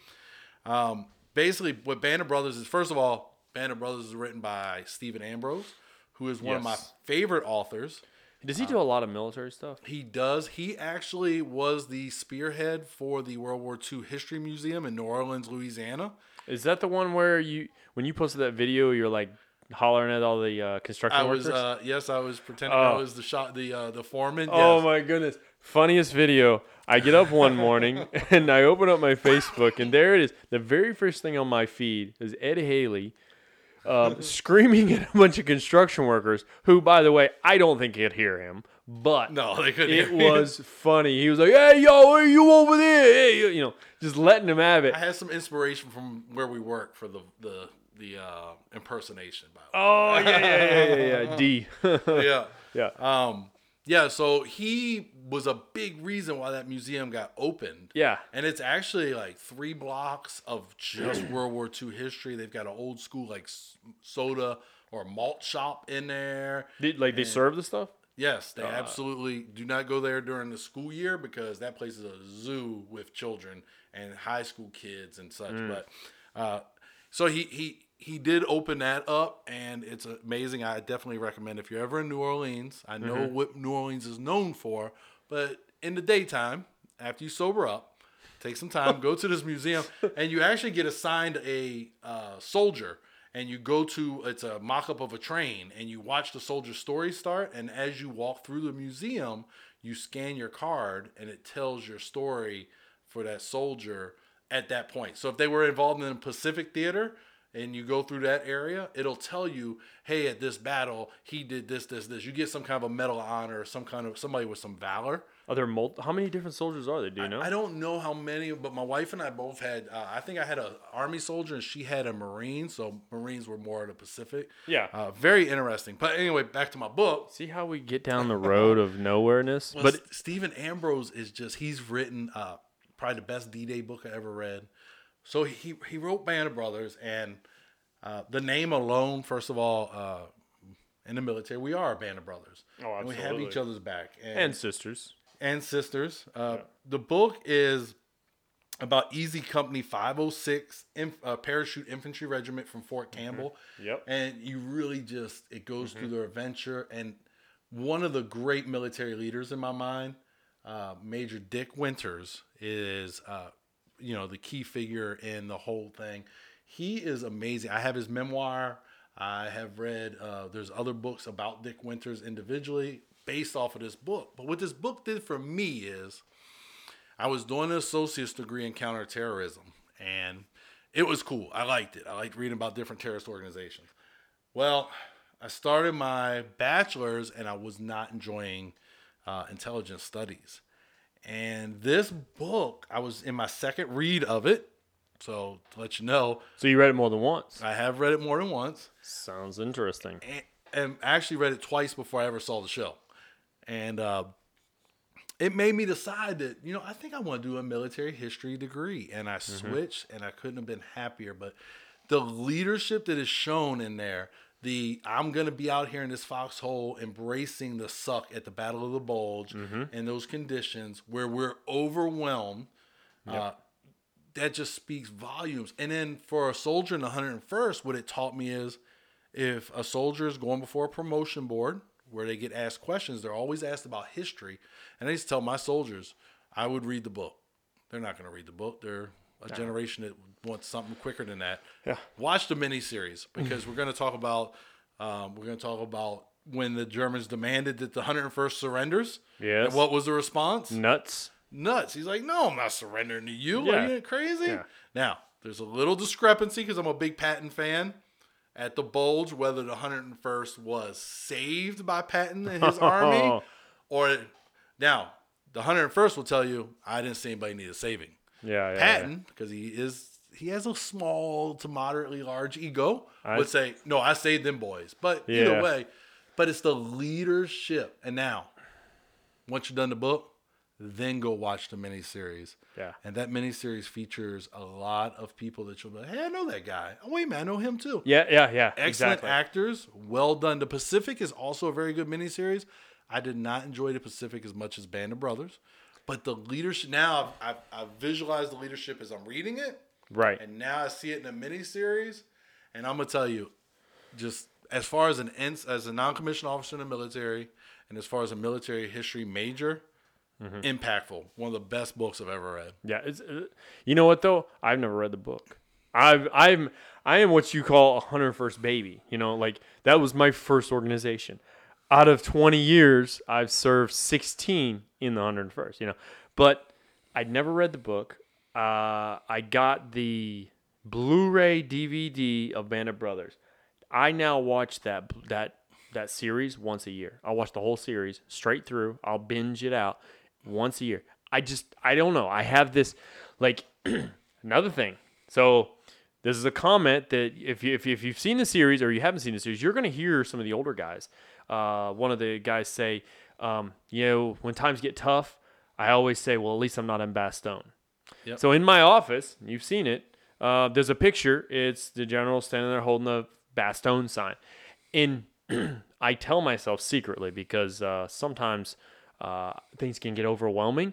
Um, basically, what Band of Brothers is, first of all, Band of Brothers is written by Stephen Ambrose, who is one of my favorite authors. Does he do a lot of military stuff? He does. He actually was the spearhead for the World War II History Museum in New Orleans, Louisiana. Is that the one where you, when you posted that video, you're like hollering at all the uh, construction I workers? was, uh, yes, I was pretending I Oh. was the shot, the uh, the foreman. Oh yes. my goodness. Funniest video. I get up one morning and I open up my Facebook and there it is. The very first thing on my feed is Ed Haley um, screaming at a bunch of construction workers who, by the way, I don't think could hear him, but No, they couldn't. it was funny. He was like, hey, yo, are you over there? Hey, you- know, just letting him have it. I had some inspiration from where we work for the the the uh, impersonation. By the Oh, yeah, yeah, yeah, yeah, yeah. D. yeah, yeah. um, yeah. So he was a big reason why that museum got opened. Yeah. and it's actually like three blocks of just World War II history. They've got an old school like soda or malt shop in there. Did, like, they serve the stuff? Yes, they absolutely do not go there during the school year because that place is a zoo with children and high school kids and such. But uh, so he he he did open that up, and it's amazing. I definitely recommend if you're ever in New Orleans. I know what New Orleans is known for, but in the daytime, after you sober up, take some time, go to this museum, and you actually get assigned a uh, soldier and you go to it's a mock-up of a train and you watch the soldier's story start and as you walk through the museum you scan your card and it tells your story for that soldier at that point. So if they were involved in the pacific theater and you go through that area it'll tell you hey at this battle he did this this this. You get some kind of a medal of honor or some kind of somebody with some valor Are there mul- How many different soldiers are there? Do you know? I don't know how many, but my wife and I both had. Uh, I think I had a army soldier and she had a marine. So marines were more of the Pacific. Yeah. Uh, very interesting. But anyway, back to my book. See how we get down the road of nowhereness? But but Stephen Ambrose is just he's written uh, probably the best D Day book I ever read. So he he wrote Band of Brothers and uh, the name alone, first of all, uh, in the military, we are a band of brothers. Oh, And we have each other's back. and sisters. And sisters. Uh, The book is about Easy Company 506 inf- uh, Parachute Infantry Regiment from Fort Campbell. Yep. And you really just, it goes through their adventure. And one of the great military leaders in my mind, uh, Major Dick Winters, is, uh, you know, the key figure in the whole thing. He is amazing. I have his memoir. I have read, uh, there's other books about Dick Winters individually based off of this book. But what this book did for me is, I was doing an associate's degree in counterterrorism, and it was cool. I liked it. I liked reading about different terrorist organizations. Well, I started my bachelor's, and I was not enjoying uh, intelligence studies. And this book, I was in my second read of it. So to let you know, So you read it more than once. I have read it more than once Sounds interesting. and, and actually read it twice before I ever saw the show. And uh, it made me decide that, you know, I think I want to do a military history degree. And I switched and I couldn't have been happier. But the leadership that is shown in there, the I'm going to be out here in this foxhole embracing the suck at the Battle of the Bulge and those conditions where we're overwhelmed. Uh, that just speaks volumes. And then for a soldier in the 101st, what it taught me is if a soldier is going before a promotion board where they get asked questions, they're always asked about history. And I used to tell my soldiers, I would read the book. They're not going to read the book. They're a generation that wants something quicker than that. Yeah. Watch the miniseries because we're going to talk about um, we're going to talk about when the Germans demanded that the 101st surrenders. Yes. And what was the response? Nuts. nuts. He's like, no, I'm not surrendering to you. Yeah. Are you crazy? Yeah. Now, there's a little discrepancy because I'm a big Patton fan. At the Bulge, whether the 101st was saved by Patton and his army, or now the 101st will tell you, I didn't see anybody need a saving. Yeah, yeah. Patton, because he is he has a small to moderately large ego, I- would say, no, I saved them boys. But Yeah. either way, but it's the leadership. And now, once you're done the book, then go watch the miniseries. Yeah. And that miniseries features a lot of people that you'll be like, hey, I know that guy. Oh, wait, man, I know him too. Yeah, yeah, yeah. Excellent exactly. actors, well done. The Pacific is also a very good miniseries. I did not enjoy the Pacific as much as Band of Brothers, but the leadership now I've, I've, I've visualized the leadership as I'm reading it, Right. and now I see it in a miniseries, and I'm gonna tell you, just as far as an ens- as a non-commissioned officer in the military, and as far as a military history major, Mm-hmm. impactful. One of the best books I've ever read. Yeah, it's uh, you know what though? I've never read the book. I've I'm I am what you call a hundred first baby. You know, like that was my first organization. Out of twenty years, I've served sixteen in the hundred first. You know, but I'd never read the book. Uh, I got the Blu-ray DVD of Band of Brothers. I now watch that that that series once a year. I'll watch the whole series straight through. I'll binge it out once a year. I just I don't know. I have this like another thing. So this is a comment that if you if, you, if you've seen the series or you haven't seen the series, you're going to hear some of the older guys. Uh, one of the guys say, um, you know, when times get tough, I always say, well, at least I'm not in Bastogne. Yep. So in my office, you've seen it. Uh, there's a picture. It's the general standing there holding a Bastogne sign. And I tell myself secretly because uh, sometimes uh, things can get overwhelming.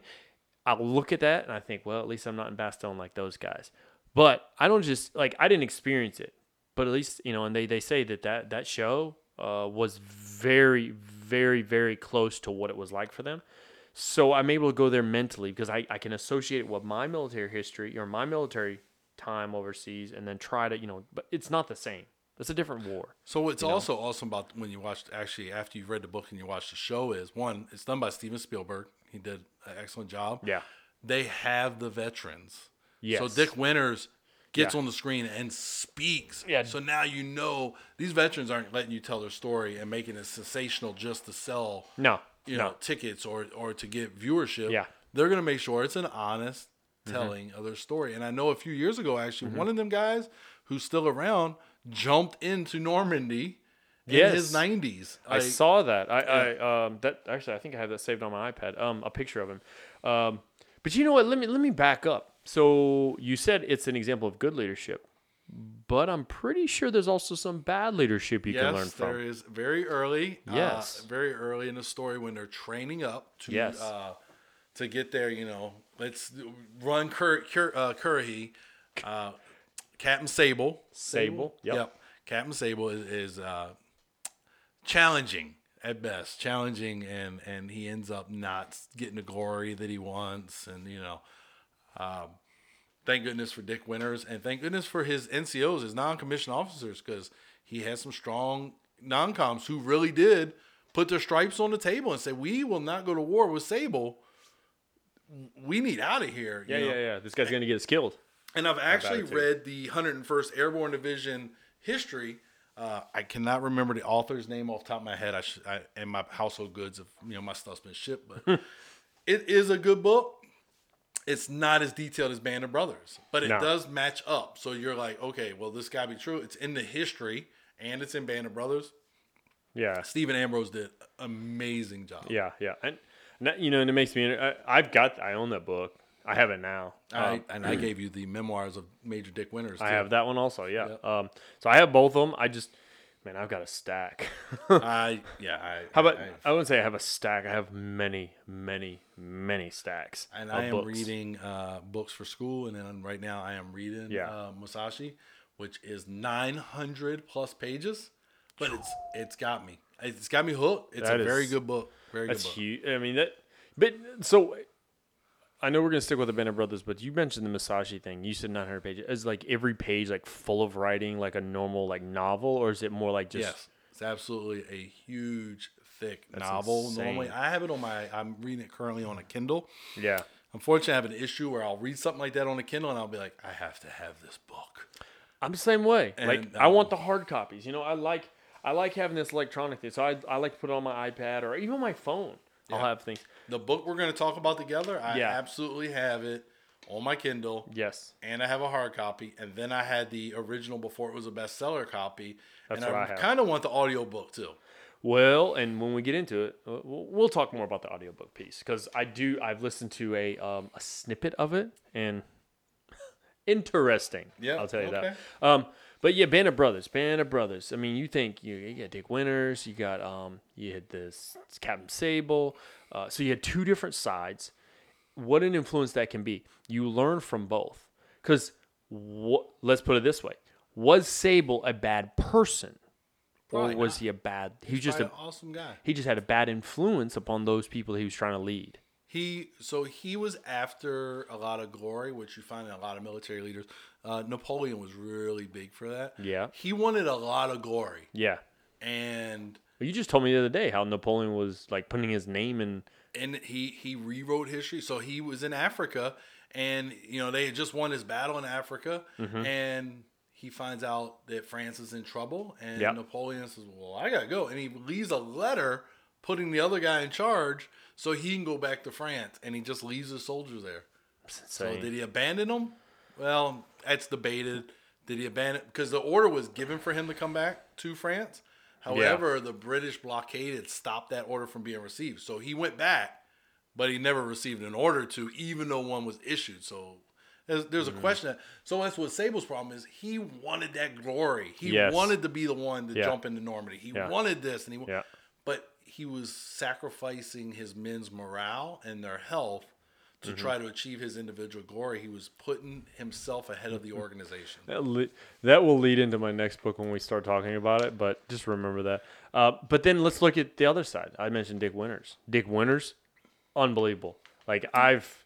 I'll look at that and I think, well, at least I'm not in Bastogne like those guys. But I don't just like I didn't experience it, but at least you know. And they they say that that that show uh, was very very very close to what it was like for them. So I'm able to go there mentally because I, I can associate it with my military history or my military time overseas and then try to, you know, but it's not the same. It's a different war. So what's also awesome about when you watch actually after you've read the book and you watch the show is one, it's done by Steven Spielberg. He did an excellent job. Yeah. They have the veterans. Yeah. So Dick Winters gets Yeah. on the screen and speaks. Yeah. So now you know these veterans aren't letting you tell their story and making it sensational just to sell No. you no. know tickets or or to get viewership. Yeah. Mm-hmm. They're gonna make sure it's an honest telling of their story. And I know a few years ago actually one of them guys who's still around jumped into Normandy in Yes. his nineties. I saw that. I, I um that actually I think I have that saved on my iPad. Um, a picture of him. Um, but you know what? Let me let me back up. So you said it's an example of good leadership, but I'm pretty sure there's also some bad leadership you can learn from. is very early. Yes. uh, very early in the story when they're training up to Yes. uh, to get there. You know, let's run Cur- Cur- uh, Currahee, uh, Captain Sobel. Sobel. Yep. Captain Sobel is, is uh, challenging at best, challenging, and and he ends up not getting the glory that he wants, and you know, um, thank goodness for Dick Winters, and thank goodness for his NCOs, his non-commissioned officers, because he has some strong non-coms who really did put their stripes on the table and say, "We will not go to war with Sobel. We need out of here." you Yeah, know? yeah, yeah. This guy's gonna get us killed. And I've actually read the 101st Airborne Division history. Uh, I cannot remember the author's name off the top of my head. I, should, I and my household goods of you know my stuff's been shipped, but it is a good book. It's not as detailed as Band of Brothers, but it No. does match up. So you're like, okay, well this got to be true. It's in the history and it's in Band of Brothers. Yeah. Stephen Ambrose did amazing job. Yeah, yeah, and, and you know, and it makes me. I, I've got. I own that book. I have it now. I, Um, and I gave you the memoirs of Major Dick Winters. I have that one also. Yeah. Yep. Um. So I have both of them. I just, man, I've got a stack. I yeah. I, How about? I, I wouldn't say I have a stack. I have many, many, many stacks. and I am books. reading uh, books for school, and then right now I am reading Yeah. uh, Musashi, which is 900 plus pages, but it's it's got me. It's got me hooked. It's That a very good book. Very good book. huge. I mean that, but so. I know we're gonna stick with the Bennett brothers, but you mentioned the Musashi thing. You said 900 pages. Is like every page like full of writing, like a normal like novel, or is it more like just? yes, it's absolutely a huge, thick That's novel. insane. Normally, I have it on my. I'm reading it currently on a Kindle. Yeah. Unfortunately, I have an issue where I'll read something like that on a Kindle, and I'll be like, I have to have this book. I'm the same way. like And, I want um, the hard copies. You know, I like I like having this electronic thing. So I I like to put it on my iPad or even my phone. I'll have things. The book we're going to talk about together, I Yeah. absolutely have it on my Kindle. Yes. and I have a hard copy, and then I had the original before it was a bestseller copy, That's and what I, I kind of want the audiobook too. Well, and when we get into it, we'll, we'll talk more about the audiobook piece because I do. I've listened to a um, a snippet of it and interesting. Yeah, I'll tell you okay. that. Um, but yeah, Band of Brothers, Band of Brothers. I mean, you think you, you got Dick Winters, you got um, you had this Captain Sobel. Uh, so you had two different sides. What an influence that can be. You learn from both. Because what? Let's put it this way: Was Sobel a bad person, Probably or was not. he a bad? He was just an awesome guy. he just had a bad influence upon those people he was trying to lead. He so he was after a lot of glory, which you find in a lot of military leaders. Uh, Napoleon was really big for that. Yeah. he wanted a lot of glory, Yeah. and You just told me the other day how Napoleon was like putting his name in. and he he rewrote history. So he was in Africa, and you know they had just won his battle in Africa, Mm-hmm. and he finds out that France is in trouble, and Yep. Napoleon says, "Well, I gotta go," and he leaves a letter putting the other guy in charge so he can go back to France, and he just leaves his soldiers there. So did he abandon them? Well, that's debated. Did he abandon? Because the order was given for him to come back to France. However, the British blockade had stopped that order from being received. So he went back, but he never received an order to, even though one was issued. So there's, there's Mm-hmm. a question. So that's what Sobel's problem is. He wanted that glory. He Yes. wanted to be the one to Yeah. jump into Normandy. He Yeah. wanted this, and he, Yeah. He was sacrificing his men's morale and their health to Mm-hmm. try to achieve his individual glory. He was putting himself ahead of the organization. That, le- that will lead into my next book when we start talking about it, but just remember that. Uh, but then let's look at the other side. I mentioned Dick Winters. Dick Winters, unbelievable. Like I've,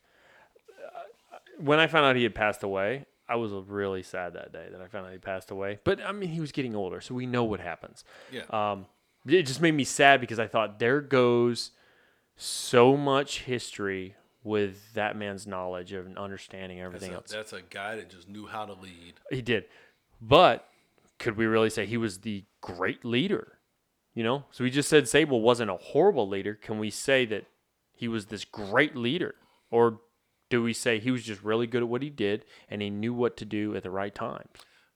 uh, when I found out he had passed away, I was really sad that day that I found out he passed away. But I mean, he was getting older, so we know what happens. Yeah. Um, it just made me sad because I thought there goes so much history with that man's knowledge and understanding and That's everything a, else. that's a guy that just knew how to lead. He did. But could we really say he was the great leader? You know? So we just said Sobel wasn't a horrible leader. Can we say that he was this great leader? Or do we say he was just really good at what he did and he knew what to do at the right time?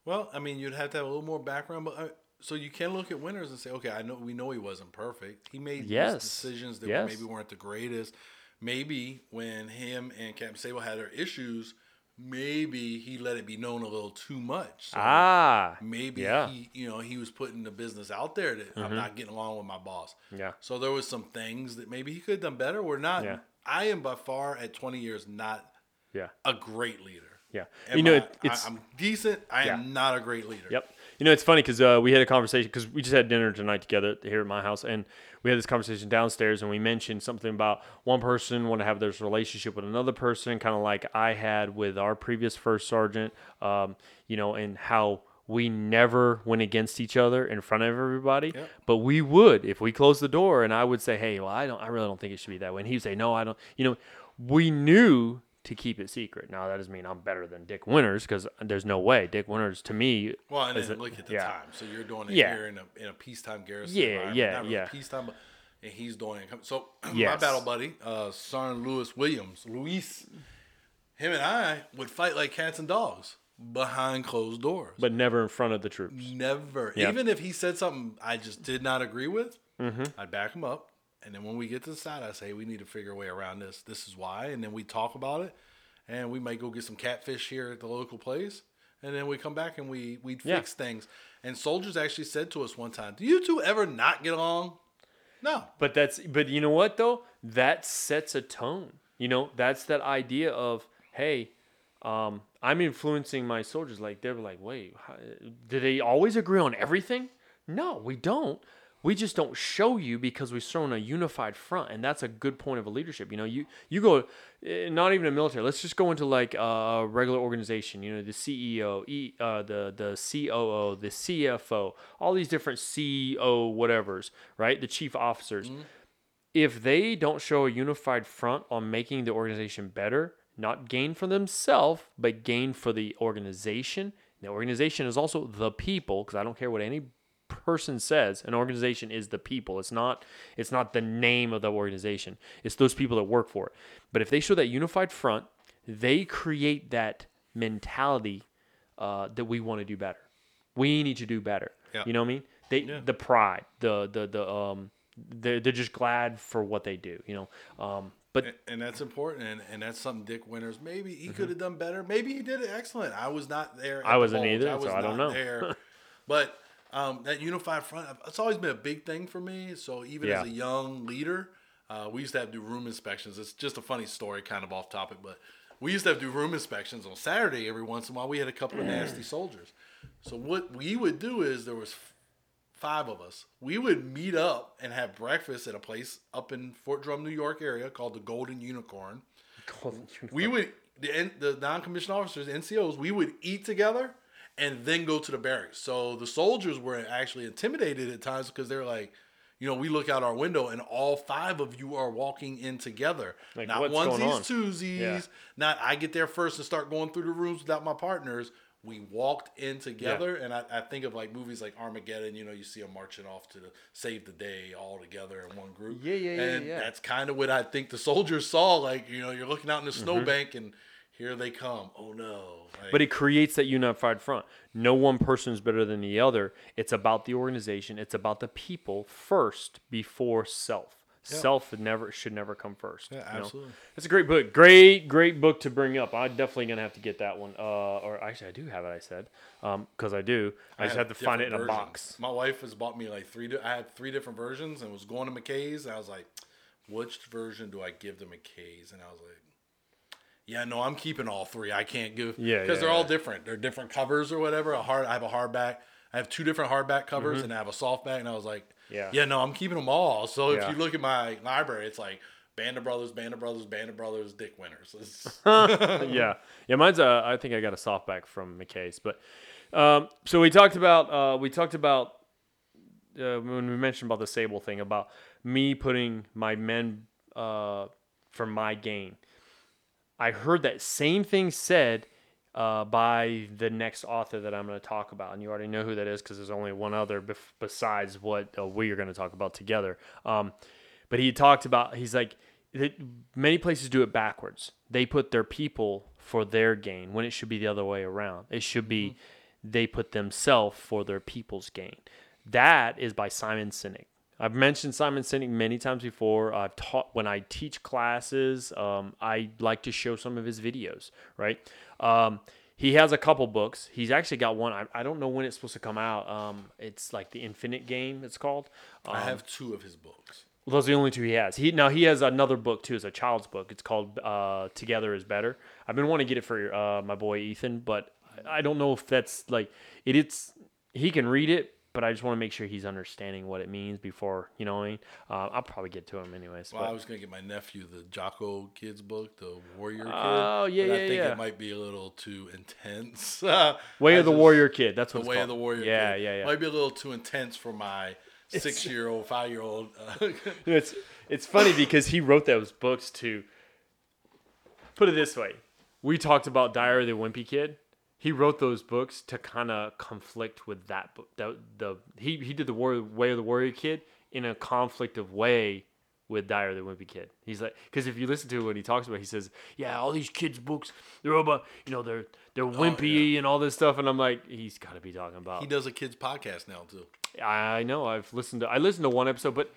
Well, I mean, you'd have to have a little more background, but uh, so you can look at Winters and say, okay, I know we know he wasn't perfect. He made Yes. decisions that Yes. maybe weren't the greatest. Maybe when him and Captain Sobel had their issues, maybe he let it be known a little too much. So Ah. maybe yeah. Mm-hmm. he, you know, he was putting the business out there that I'm not getting along with my boss. Yeah. So there was some things that maybe he could have done better. We're not Yeah. I am by far at 20 years not Yeah. a great leader. Yeah. Am you know, I- it, it's I, am decent. I Yeah. am not a great leader. Yep. You know, it's funny because uh, we had a conversation because we just had dinner tonight together here at my house, and we had this conversation downstairs, and we mentioned something about one person want to have this relationship with another person, kind of like I had with our previous first sergeant. Um, you know, and how we never went against each other in front of everybody, Yep. but we would if we closed the door, and I would say, "Hey, well, I don't, I really don't think it should be that way," and he'd say, "No, I don't." You know, we knew to keep it secret. Now that doesn't mean I'm better than Dick Winters because there's no way. Dick Winters to me Well, and then a- look at the yeah. time. So you're doing it Yeah. here in a in a peacetime garrison. Yeah, yeah, Not really yeah. Peacetime, but and he's doing it. So my battle buddy, uh, Sergeant Lewis Williams, Luis, him and I would fight like cats and dogs behind closed doors. but never in front of the troops. Never. Yeah. Even if he said something I just did not agree with, Mm-hmm. I'd back him up. And then when we get to the side, I say, we need to figure a way around this. This is why. And then we talk about it. And we might go get some catfish here at the local place. And then we come back and we, we Yeah. fix things. And soldiers actually said to us one time, Do you two ever not get along? No. But that's but you know what though? That sets a tone. You know, that's that idea of hey, um, I'm influencing my soldiers. Like they're like, wait, how, do they always agree on everything? No, we don't. We just don't show you because we've thrown a unified front, and that's a good point of a leadership. You know, you you go, eh, not even a military. Let's just go into like a regular organization. You know, the CEO, e, uh, the the COO, the CFO, all these different ceo whatevers, right? The chief officers if they don't show a unified front on making the organization better, not gain for themselves, but gain for the organization, the organization is also the people, because I don't care what any person says, an organization is the people. It's not it's not the name of the organization. It's those people that work for it. But if they show that unified front, they create that mentality uh, that we want to do better. We need to do better. Yeah. You know what I mean? They the pride, the the the um they're, they're just glad for what they do, you know. Um, but And, and that's important. And, and that's something Dick Winters, maybe he could have done better. Maybe he did it excellent. I was not there. I the wasn't bulge. either, I was so I don't know. there. but um, that unified front, it's always been a big thing for me. So even Yeah. as a young leader, uh, we used to have to do room inspections. It's just a funny story, kind of off topic, but we used to have to do room inspections on Saturday every once in a while. We had a couple of nasty soldiers. So what we would do is there was five of us. We would meet up and have breakfast at a place up in Fort Drum, New York area called the Golden Unicorn. We would the the non-commissioned officers, NCOs, we would eat together and then go to the barracks. So the soldiers were actually intimidated at times because they're like, you know, we look out our window and all five of you are walking in together. Like, not what's going on? onesies, twosies. Yeah. Not I get there first and start going through the rooms without my partners. We walked in together, and I, I think of like movies like Armageddon. You know, you see them marching off to the, save the day all together in one group. Yeah, yeah, yeah, And yeah. that's kind of what I think the soldiers saw. Like, you know, you're looking out in the Mm-hmm. snowbank, and here they come. Oh no! Like, but it creates that unified front. No one person is better than the other. It's about the organization. It's about the people first before self. Self never should never come first. Yeah, you know? absolutely. It's a great book. Great, great book to bring up. I'm definitely gonna have to get that one. Uh, or actually, I do have it. I said, um, because I do. I, just have to find it in a box. My wife has bought me like three. di- I had three different versions, and was going to McKay's, and I was like, "Which version do I give to McKay's?" And I was like, "Yeah, no, I'm keeping all three. I can't give Yeah, because yeah, they're all different. They're different covers or whatever. A hard. I have a hardback. I have two different hardback covers, and I have a softback. And I was like, Mm-hmm. Yeah. yeah, no, I'm keeping them all. So if you look at my library, it's like." Band of Brothers, Band of Brothers, Band of Brothers, Dick Winters. Yeah, yeah. Mine's a. I think I got a softback from McKay's, but um, so we talked about uh, we talked about uh, when we mentioned about the Sobel thing about me putting my men uh, for my gain. I heard that same thing said uh, by the next author that I'm going to talk about, and you already know who that is because there's only one other bef- besides what uh, we are going to talk about together. Um, but he talked about he's like that many places do it backwards. They put their people for their gain when it should be the other way around. It should be they put themselves for their people's gain. That is by Simon Sinek. I've mentioned Simon Sinek many times before. I've taught when I teach classes. Um, I like to show some of his videos. Right. Um, he has a couple books. He's actually got one. I, I don't know when it's supposed to come out. Um, it's like the Infinite Game. It's called. Um, I have two of his books. those are the only two he has. He now he has another book too. It's a child's book. It's called uh, "Together Is Better." I've been wanting to get it for uh, my boy Ethan, but I don't know if that's like it. It's he can read it, but I just want to make sure he's understanding what it means before you know what I mean. Uh, I'll probably get to him anyways. Well, but- I was gonna get my nephew the Jocko Kids book, the Warrior Kid. Oh, yeah, yeah, I think yeah. it might be a little too intense. Way of the Warrior Kid. That's The what it's Way called. of the Warrior Yeah, Kid. yeah, yeah. Might be a little too intense for my six-year-old, five-year-old. Uh, It's it's funny because he wrote those books to put it this way. We talked about Diary of the Wimpy Kid. He wrote those books to kind of conflict with that book. The, the he he did the Warrior, Way of the Warrior Kid in a conflictive way with of the Wimpy Kid. He's like, because if you listen to what he talks about, he says, "Yeah, all these kids' books, they're all about, you know, they're they're oh, wimpy and all this stuff." And I'm like, he's got to be talking about. he does a kids podcast now too. I know. I've listened to. I listened to one episode, but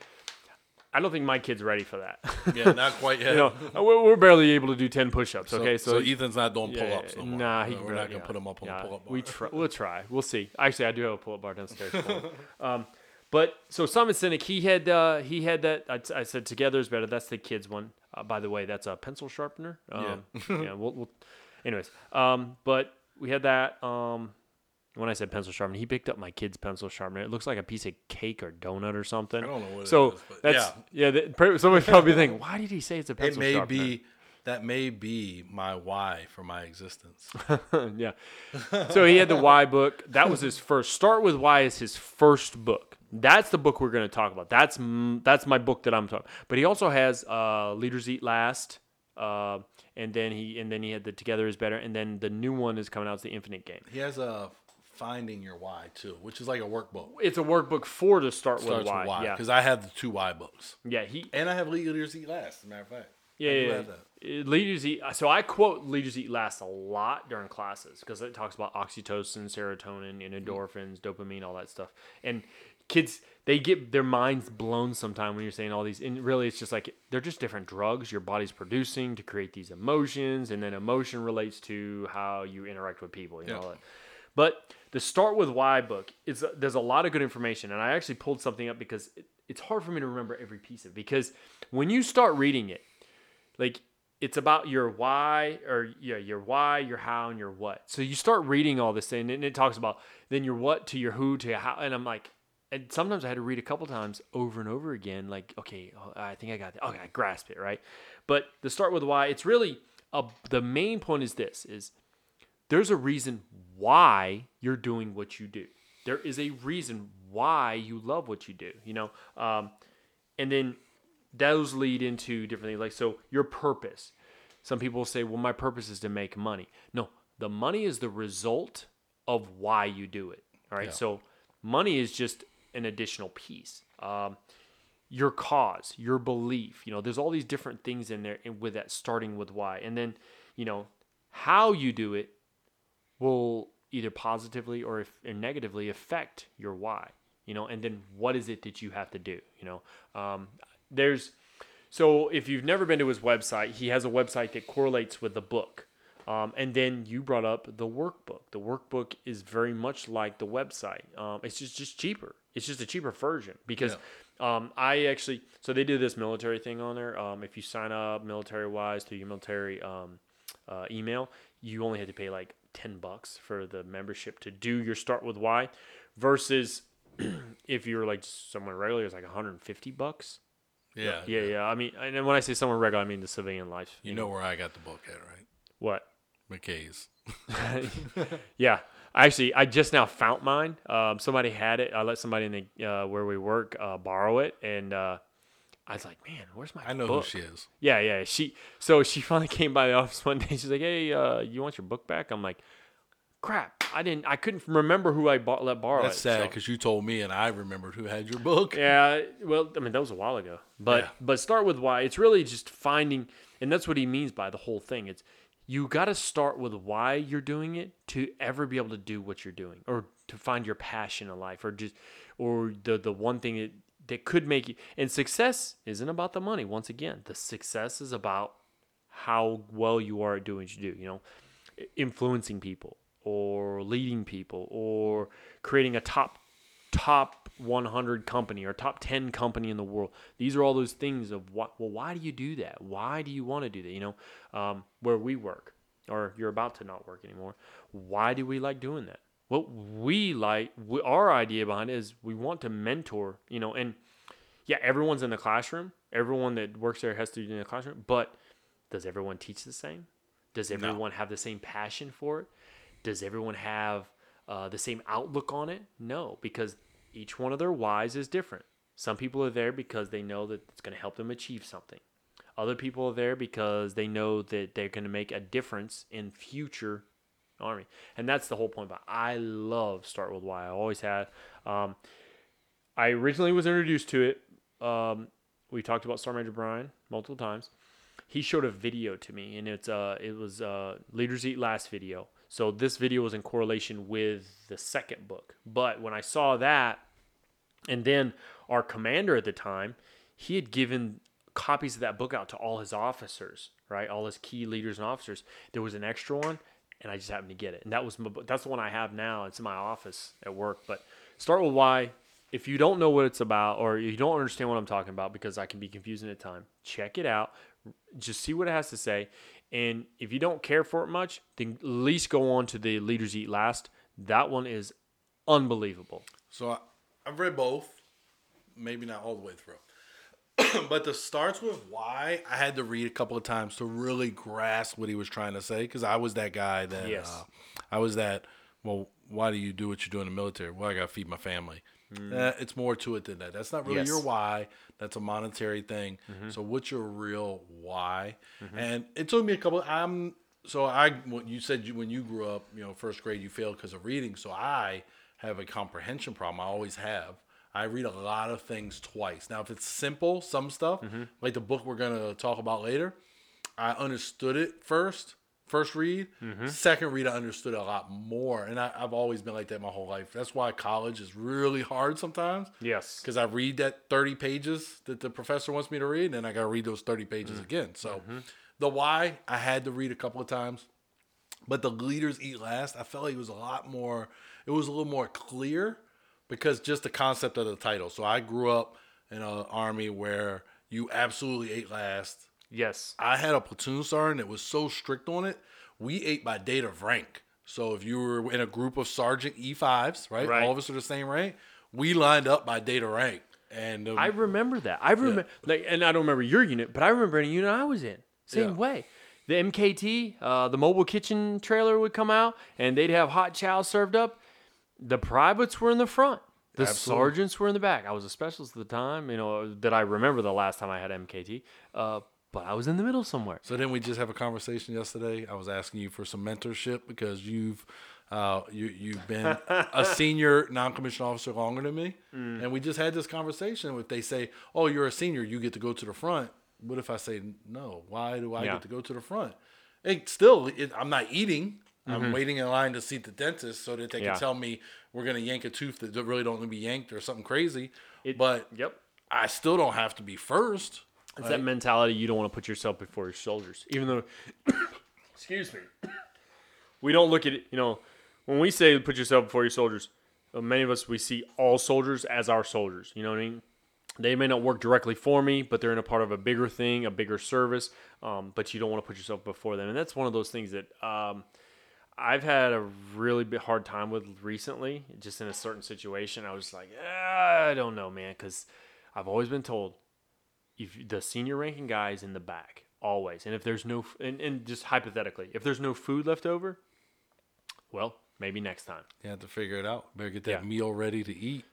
I don't think my kid's ready for that. Yeah, not quite yet. you know, we're, we're barely able to do ten push-ups. so, Okay, so, Ethan's not doing yeah, pull-ups no more. Nah, he we're not gonna yeah, put him up on yeah, the pull-up bar. We try. We'll try. We'll see. Actually, I do have a pull-up bar downstairs. um, but so Simon Sinek, he had uh, he had that. I, I said together is better. That's the kids one. Uh, by the way, that's a pencil sharpener. Um, yeah. We'll, we'll, anyways, um, but we had that. Um, when I said pencil sharpener, he picked up my kid's pencil sharpener. It looks like a piece of cake or donut or something. I don't know what it so is, but that's yeah. that- somebody probably think, why did he say it's a pencil? It may sharpener? be that may be my why for my existence. yeah. So he had the Why book. That was his first. Start with Why is his first book. That's the book we're going to talk about. That's that's my book that I'm talking. But he also has uh, Leaders Eat Last, uh, and then he and then he had the Together is Better, and then the new one is coming out. It's the Infinite Game. He has a finding your why too, which is like a workbook. It's a workbook for to start with Starts Why. with why Yeah, because I have the two why books, yeah. He and I have Leaders Eat Last. As a matter of fact, Yeah, yeah. Uh, Leaders eat. So I quote "Leaders Eat Last" a lot during classes because it talks about oxytocin, serotonin, and endorphins, dopamine, all that stuff. And kids, they get their minds blown sometime when you're saying all these. And really, it's just like they're just different drugs your body's producing to create these emotions, and then emotion relates to how you interact with people. You know. Yeah. that. But the Start with Why book is there's a lot of good information, and I actually pulled something up because it, it's hard for me to remember every piece of it. Because when you start reading it, like it's about your why or yeah your why your how and your what so you start reading all this thing and it talks about then your what to your who to your how and i'm like and sometimes i had to read a couple times over and over again like okay oh, i think i got that okay i grasp it right but the start with why it's really a, the main point is this is there's a reason why you're doing what you do. There is a reason why you love what you do you know? Um, and then those lead into different things like so your purpose. Some people say well my purpose is to make money. No the money is the result of why you do it all right? So money is just an additional piece. Um, your cause your belief you know there's all these different things in there and with that starting with why. And then you know how you do it will either positively or, if, or negatively affect your why you know and then what is it that you have to do you know? Um, there's so if you've never been to his website he has a website that correlates with the book. Um, and then you brought up the workbook. The workbook is very much like the website. Um, it's just just cheaper. It's just a cheaper version because um, i actually so they do this military thing on there. Um, if you sign up military wise through your military um, uh, email, you only had to pay like 10 bucks for the membership to do your start with why versus if you're like someone regular, it's like 150 bucks. Yeah, Yeah, yeah. I mean, and then when I say someone regular, I mean the civilian life. You know where I got the book at, right? what? McKay's. Yeah. Actually, I just now found mine. Um, somebody had it. I let somebody in the uh, where we work uh, borrow it, and uh, I was like, "Man, where's my I know book?" who she is. Yeah, yeah. She so she finally came by the office one day. She's like, "Hey, uh, you want your book back?" I'm like, "Crap, I didn't. I couldn't remember who I bought, let borrow That's it." sad so- because you told me and I remembered who had your book. yeah, well, I mean that was a while ago, but Yeah. but start with why. It's really just finding, and that's what he means by the whole thing. It's you got to start with why you're doing it to ever be able to do what you're doing, or to find your passion in life, or just or the the one thing that that could make you. And success isn't about the money. Once again, the success is about how well you are at doing what you do. You know, influencing people, or leading people, or creating a top top 100 company or top 10 company in the world. These are all those things of what. Well, why do you do that? Why do you want to do that? You know, um, where we work, or you're about to not work anymore. Why do we like doing that? What we like, we, our idea behind it is we want to mentor. You know, and yeah, everyone's in the classroom. Everyone that works there has to be in the classroom. But does everyone teach the same? Does everyone have the same passion for it? Does everyone have uh, the same outlook on it? No, because each one of their whys is different. Some people are there because they know that it's going to help them achieve something. Other people are there because they know that they're going to make a difference in future army, and that's the whole point. But I love Start with Why. I always had. Um, I originally was introduced to it. Um, we talked about Sergeant Major Brian multiple times. He showed a video to me, and it's uh, it was uh, Leaders Eat Last video. So this video was in correlation with the second book. But when I saw that, and then our commander at the time, he had given copies of that book out to all his officers, right? All his key leaders and officers. There was an extra one, and I just happened to get it. And that was my, that's the one I have now. It's in my office at work. But start with why. If you don't know what it's about, or you don't understand what I'm talking about, because I can be confusing at times, check it out. Just see what it has to say. And if you don't care for it much, then at least go on to the Leaders Eat Last. That one is unbelievable. So I, I've read both, maybe not all the way through. but the starts with why I had to read a couple of times to really grasp what he was trying to say because I was that guy that Yes. uh, I was that. Well, why do you do what you do in the military? Well, I got to feed my family. Eh, it's more to it than that. That's not really Yes. your why. That's a monetary thing. So what's your real why? And it took me a couple. I'm so I. When you said you, when you grew up, you know, first grade, you failed because of reading. So I have a comprehension problem. I always have. I read a lot of things twice. Now, if it's simple, some stuff like the book we're gonna talk about later, I understood it first, first read. Second read, I understood it a lot more, and I, I've always been like that my whole life. That's why college is really hard sometimes. Yes. Because I read that 30 pages that the professor wants me to read, and then I got to read those 30 pages Mm. again. So Mm-hmm. the why I had to read a couple of times, but the leaders eat last. I felt like it was a lot more. It was a little more clear because just the concept of the title. So I grew up in an army where you absolutely ate last. Yes. I had a platoon sergeant that was so strict on it. We ate by date of rank. So if you were in a group of sergeant E5s, right? Right. All of us are the same rank. We lined up by date of rank. And um, I remember that. I remember, like, and I don't remember your unit, but I remember any unit I was in. Same Yeah. way. The MKT, uh, the mobile kitchen trailer would come out, and they'd have hot chow served up. The privates were in the front. The Absolutely. sergeants were in the back. I was a specialist at the time, you know, that I remember the last time I had MKT. Uh, but I was in the middle somewhere. so then we just have a conversation yesterday. I was asking you for some mentorship because you've uh, you you've been a senior non-commissioned officer longer than me, Mm. and we just had this conversation. If they say, "Oh, you're a senior, you get to go to the front," what if I say, "No, why do I Yeah. get to go to the front?" It still, it, I'm not eating. I'm Mm-hmm. waiting in line to see the dentist so that they Yeah. can tell me we're gonna yank a tooth that really don't need to be yanked or something crazy. It- but Yep. I still don't have to be first. It's that mentality you don't want to put yourself before your soldiers, even though, excuse me, we don't look at it. You know, when we say put yourself before your soldiers, uh, many of us we see all soldiers as our soldiers. You know what I mean? They may not work directly for me, but they're in a part of a bigger thing, a bigger service. Um, but you don't want to put yourself before them, and that's one of those things that um, I've had a really hard time with recently. Just in a certain situation, I was like, "Ah, I don't know, man, because I've always been told if the senior ranking guy is in the back always and if there's no and, and just hypothetically if there's no food left over well maybe next time You have to figure it out. Better get that Yeah. meal ready to eat.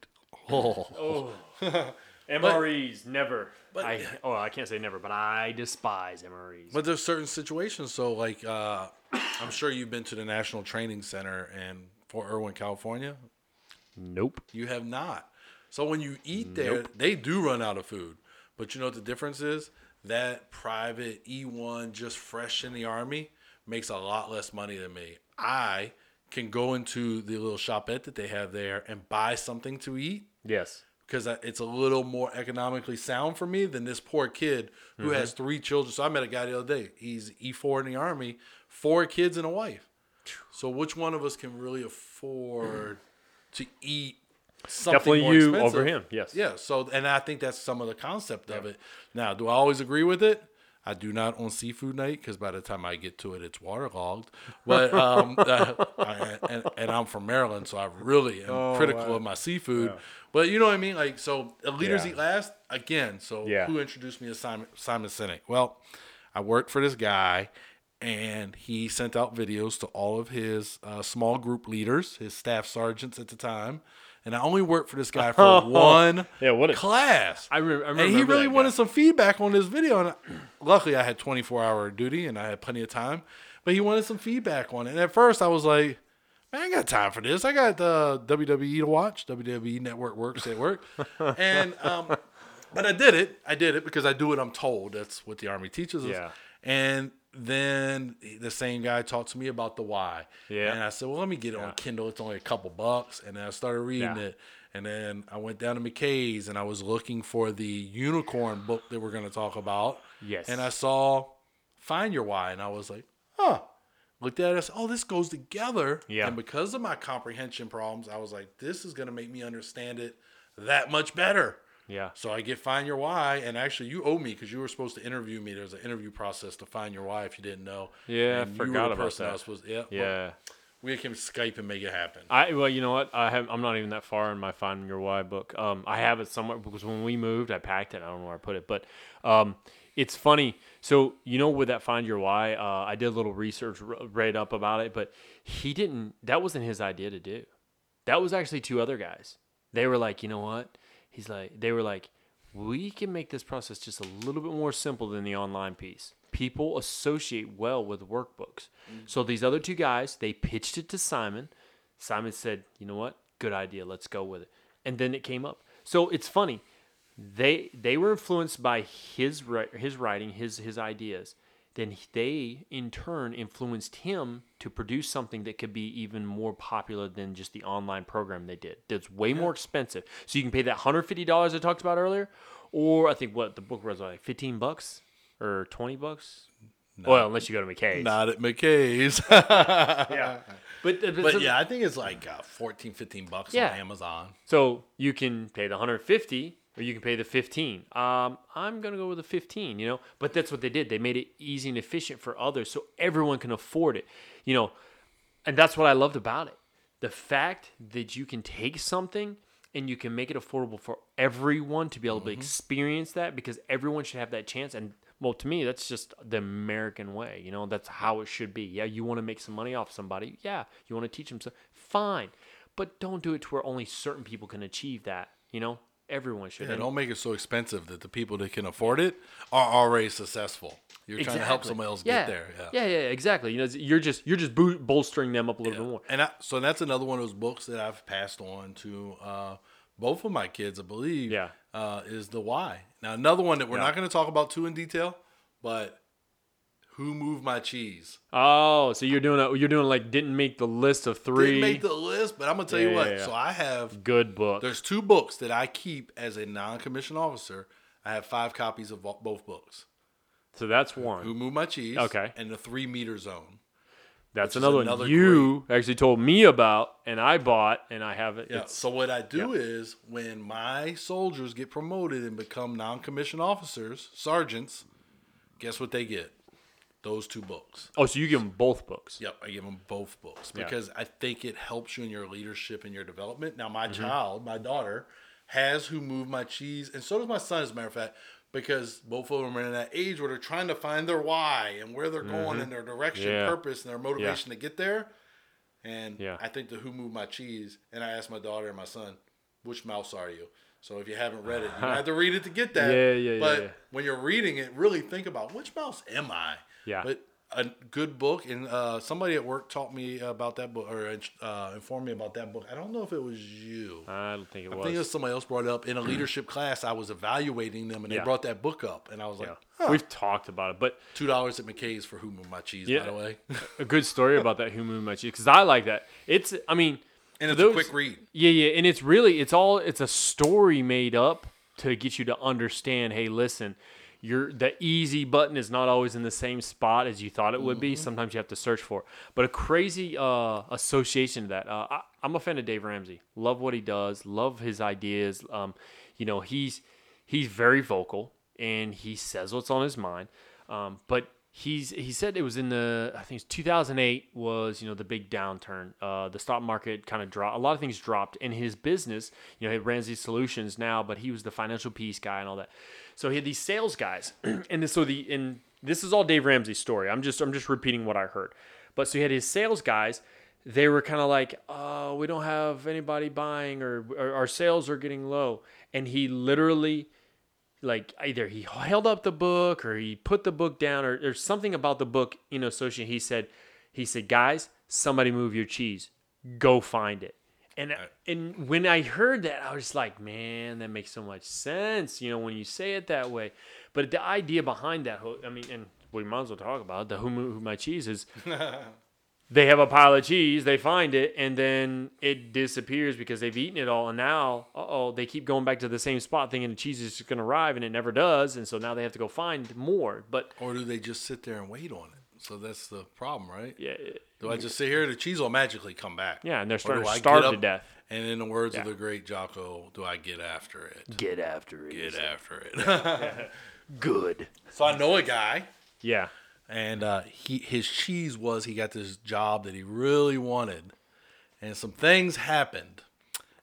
Oh, oh mres never i oh i can't say never but i despise mres but there's certain situations. So, like, uh, I'm sure you've been to the National Training Center in Fort Irwin, California. nope You have not. So when you eat there, they do run out of food. But you know what the difference is? That private E1 just fresh in the army makes a lot less money than me. I can go into the little shopette that they have there and buy something to eat yes because it's a little more economically sound for me than this poor kid who mm-hmm. has three children. So I met a guy the other day. He's E4 in the army, four kids and a wife. So which one of us can really afford to eat something Definitely more you expensive. over him, yes. Yeah. So, and I think that's some of the concept of it. Now, do I always agree with it? I do not on seafood night because by the time I get to it, it's waterlogged. But um, uh, I, and, and I'm from Maryland, so I really am Oh, critical of my seafood. But you know what I mean? Like, so leaders Yeah. eat last again. So Yeah. who introduced me to Simon Simon Sinek? Well, I worked for this guy, and he sent out videos to all of his uh, small group leaders, his staff sergeants at the time. And I only worked for this guy for one Yeah, what a- class. I, re- I remember. and he really wanted guy. some feedback on this video. And I, luckily, I had 24 hour duty and I had plenty of time. But he wanted some feedback on it. And at first, I was like, man, I got time for this. I got the WWE to watch. WWE Network works at work. and um, but I did it. I did it because I do what I'm told. That's what the army teaches us. Yeah. And then the same guy talked to me about the why. Yeah. And I said, well, let me get it on Kindle. It's only a couple bucks. And then I started reading Yeah. it. And then I went down to McKay's and I was looking for the unicorn book that we're going to talk about. Yes. And I saw Find Your Why. And I was like, huh. Looked at it. I said, oh, this goes together. Yeah. And because of my comprehension problems, I was like, this is going to make me understand it that much better. Yeah. So I get Find Your Why, and actually you owe me because you were supposed to interview me. There's an interview process to Find Your Why if you didn't know. Yeah, I and were forgot about I that. was supposed- yeah, well, we can Skype and make it happen. I well, you know what? I have. I'm not even that far in my Find Your Why book. Um, I have it somewhere because when we moved, I packed it. I don't know where I put it, but um, it's funny. So you know, with that Find Your Why, uh, I did a little research, r- read up about it, but he didn't. That wasn't his idea to do. That was actually two other guys. They were like, you know what? He's like, they were like, we can make this process just a little bit more simple than the online piece. People associate well with workbooks. Mm-hmm. So these other two guys, they pitched it to Simon. Simon said, "You know what? Good idea. Let's go with it." And then it came up. So it's funny. They they were influenced by his his writing, his his ideas. Then they in turn influenced him to produce something that could be even more popular than just the online program they did. That's way more expensive. So you can pay that hundred fifty dollars I talked about earlier, or I think what the book was like fifteen bucks or twenty bucks. Well, unless you go to McKay's. Not at McKay's. Yeah. But, but, but so- yeah, I think it's like uh, 14, 15 bucks Yeah. on Amazon. So you can pay the 150 or you can pay the 15. Um, I'm going to go with the 15, you know, but that's what they did. They made it easy and efficient for others so everyone can afford it, you know, and that's what I loved about it. The fact that you can take something and you can make it affordable for everyone to be able to experience that because everyone should have that chance. And well, to me, that's just the American way. You know, that's how it should be. Yeah, you want to make some money off somebody. Yeah, you want to teach them some. Fine, but don't do it to where only certain people can achieve that. You know, everyone should. Yeah, And- don't make it so expensive that the people that can afford it are already successful. You're trying to help Exactly. someone else yeah. get there. Yeah. yeah, yeah, exactly. You know, you're just you're just bolstering them up a little bit more. And I, so that's another one of those books that I've passed on to uh, both of my kids, I believe. Yeah. Uh, is the why. Now another one that we're Yeah. not going to talk about too in detail, but who moved my cheese? Oh, so you're doing a you're doing like didn't make the list of 3 Didn't make the list, but I'm gonna tell Yeah, you what. yeah, yeah. So I have good book. there's two books that I keep as a non-commissioned officer. I have five copies of both books. So that's one. Who moved my cheese? Okay. And the three meter zone. That's is another one another you actually told me about, and I bought, and I have it. Yeah. So what I do is when my soldiers get promoted and become non-commissioned officers, sergeants, guess what they get? Those two books. oh, so you give them both books. Yep, I give them both books Yeah. because I think it helps you in your leadership and your development. Now, my Mm-hmm. child, my daughter, has who moved my cheese, and so does my son, as a matter of fact, because both of them are in that age where they're trying to find their why and where they're going and their direction, Mm-hmm. Yeah. purpose, and their motivation to get there. And Yeah. I think the Who Moved My Cheese, and I asked my daughter and my son, which mouse are you? So if you haven't read it, you have to read it to get that. Yeah, yeah, yeah, But yeah. when you're reading it, really think about which mouse am I? Yeah. But a good book, and uh, somebody at work taught me about that book, or uh, informed me about that book. I don't know if it was you. I don't think it I was. think it was somebody else brought it up in a leadership class. I was evaluating them, and they brought that book up, and I was like, yeah. huh. We've talked about it, but two dollars at McKay's for who moved my cheese, Yeah. by the way. a good story about that Who Moved My Cheese because I like that. It's, I mean, and it's a quick read. Yeah, yeah, and it's really it's all it's a story made up to get you to understand. Hey, listen, your the easy button is not always in the same spot as you thought it would be. Sometimes you have to search for. it. But a crazy uh, association to that. Uh, I, I'm a fan of Dave Ramsey. Love what he does. Love his ideas. Um, you know, he's he's very vocal and he says what's on his mind. Um, but he's he said it was in the I think it's 2008 was you know the big downturn. Uh, the stock market kind of dropped. A lot of things dropped in his business. You know, he ran these solutions now, but he was the financial peace guy and all that. So he had these sales guys, and so the and this is all Dave Ramsey's story. I'm just I'm just repeating what I heard. But so he had his sales guys. They were kind of like, oh, we don't have anybody buying, or, or our sales are getting low. And he literally like either he held up the book or he put the book down or there's something about the book you know associated he said he said guys somebody move your cheese. Go find it. And and when i heard that i was like man that makes so much sense you know when you say it that way. But the idea behind that whole i mean and we might as well talk about it, the who moved my cheese is they have a pile of cheese, they find it, and then it disappears because they've eaten it all. And now, uh oh, they keep going back to the same spot thinking the cheese is just going to arrive, and it never does. And so now they have to go find more. But Or do they just sit there and wait on it? So that's the problem, right? yeah, Do I just sit here? The cheese will magically come back. yeah, and they're Or starting to starve to death. And in the words of the great Jocko, do I get after it? Get after it. Get after it. Good. so I know a guy, Yeah. And uh, he his cheese was he got this job that he really wanted, and some things happened,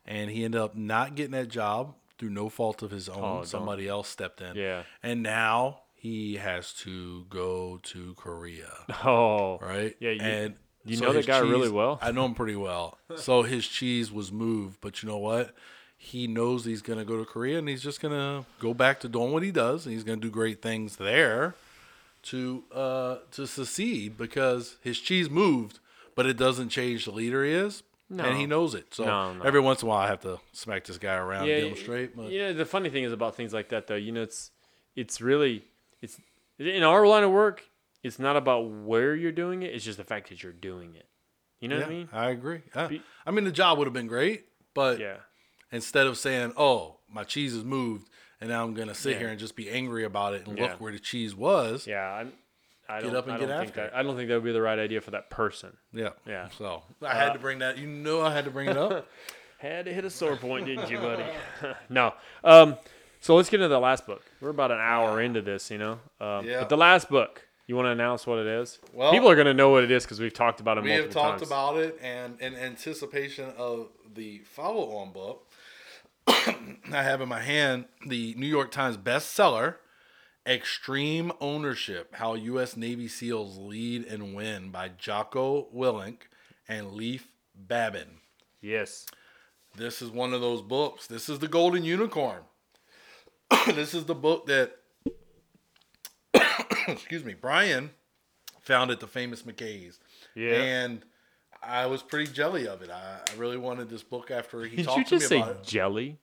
and he ended up not getting that job through no fault of his own. Oh, don't. Somebody else stepped in. Yeah. And now he has to go to Korea. Oh. right? Yeah, you- and you so know that guy really well? I know him pretty well. So his cheese was moved, but you know what? He knows he's gonna go to Korea, and he's just gonna go back to doing what he does, and he's gonna do great things there to uh to secede because his cheese moved, but it doesn't change the leader he is. No. And he knows it. So No, no. every once in a while, I have to smack this guy around, Yeah, and get him straight. But you know the funny thing is about things like that though. You know it's it's really it's in our line of work. It's not about where you're doing it. It's just the fact that you're doing it. You know yeah, what I mean? I agree. I, I mean, the job would have been great, but Yeah. instead of saying, "Oh, my cheese is moved," and now I'm gonna sit Yeah. here and just be angry about it and Yeah. look where the cheese was. Yeah, I'm. I Get don't, up and I get think after that, it. I don't think that would be the right idea for that person. Yeah. Yeah. So I had to bring that. You know, I had to bring it up. Had to hit a sore point, didn't you, buddy? no. Um. So let's get into the last book. We're about an hour into this, you know. Um, Yeah. But the last book, you want to announce what it is? Well- people are going to know what it is because we've talked about it we have talked times. about it, and in anticipation of the follow-on book, I have in my hand the New York Times bestseller, "Extreme Ownership: How U.S. Navy SEALs Lead and Win" by Jocko Willink and Leif Babin. yes. This is one of those books. This is the Golden Unicorn. this is the book that, excuse me, Brian found at the famous McKay's. Yeah. And I was pretty jelly of it. I, I really wanted this book after he Did talked you to just me say about it. jelly?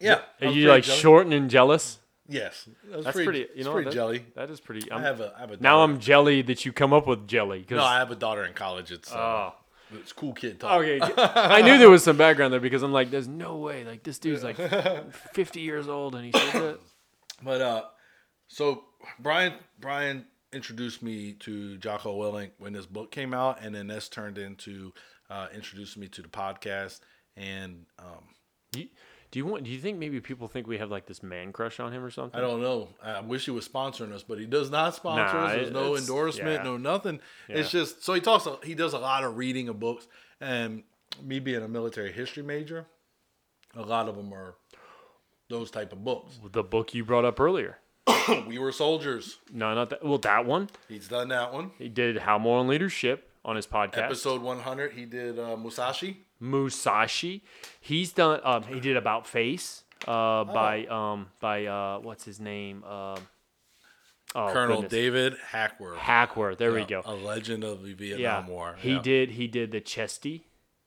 Yeah. I Are was you pretty like jelly. short and jealous? Yes. That was That's pretty. You it's know, pretty that- jelly. That is pretty. I I'm, have a, I have a now daughter. I'm jelly that you come up with jelly. 'cause- No, I have a daughter in college. It's, uh, oh. it's cool kid talk. Okay, I knew there was some background there because I'm like, there's no way. Like this dude's like 50 years old and he says that. But uh, so Brian Brian introduced me to Jocko Willink when this book came out, and then this turned into uh, introducing me to the podcast. And um, You, do you want? Do you think maybe people think we have like this man crush on him or something? I don't know. I wish he was sponsoring us, but he does not sponsor Nah, us. There's no endorsement, yeah. no nothing. It's just so he talks. He does a lot of reading of books, and me being a military history major, a lot of them are those type of books. The book you brought up earlier. we were soldiers. No, not that. Well, that one. He's done that one. He did Hal Moore Leadership on his podcast. Episode 100, he did uh, Musashi. Musashi. He's done. Um, he did About Face. Uh, by um, by uh, what's his name? Um, oh, Colonel goodness. David Hackworth. Hackworth. There we go. A legend of the Vietnam Yeah, War. he Yeah. did. He did the Chesty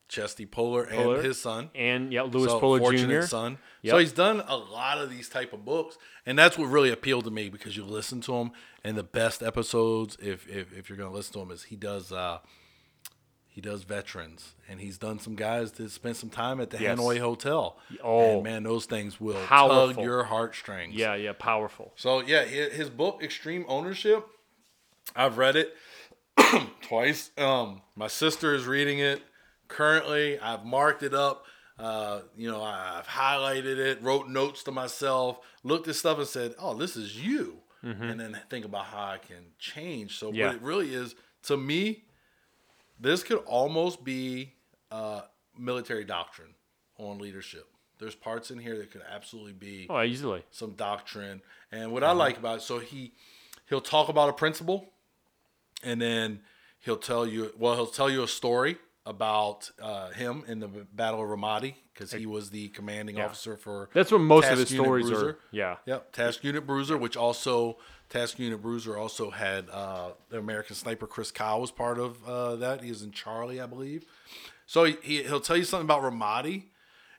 Chesty Puller. and his son. and yeah, Louis so, Fortunate Jr. Son. Yep. So he's done a lot of these type of books, and that's what really appealed to me because you listen to him, and the best episodes, if if, if you're gonna listen to him, is he does uh he does veterans, and he's done some guys that spent some time at the Yes. Hanoi Hotel. Oh. and man, those things will Powerful. tug your heartstrings. Yeah, yeah, powerful. So yeah, his book Extreme Ownership, I've read it twice. Um, my sister is reading it. Currently. I've marked it up. Uh, you know, I've highlighted it, wrote notes to myself, looked at stuff and said, "Oh, this is you," and then think about how I can change. So, Yeah. what it really is to me, this could almost be uh, military doctrine on leadership. There's parts in here that could absolutely be Oh, easily. some doctrine. And what I like about it, so he he'll talk about a principle, and then he'll tell you. Well, he'll tell you a story about uh, him in the Battle of Ramadi because he was the commanding officer for. That's what most of Task his Unit stories Bruiser. are. Yeah. Yep, Task Unit Bruiser, which also Task Unit Bruiser also had uh, the American sniper Chris Kyle was part of uh, that. He was in Charlie, I believe. So he, he he'll tell you something about Ramadi,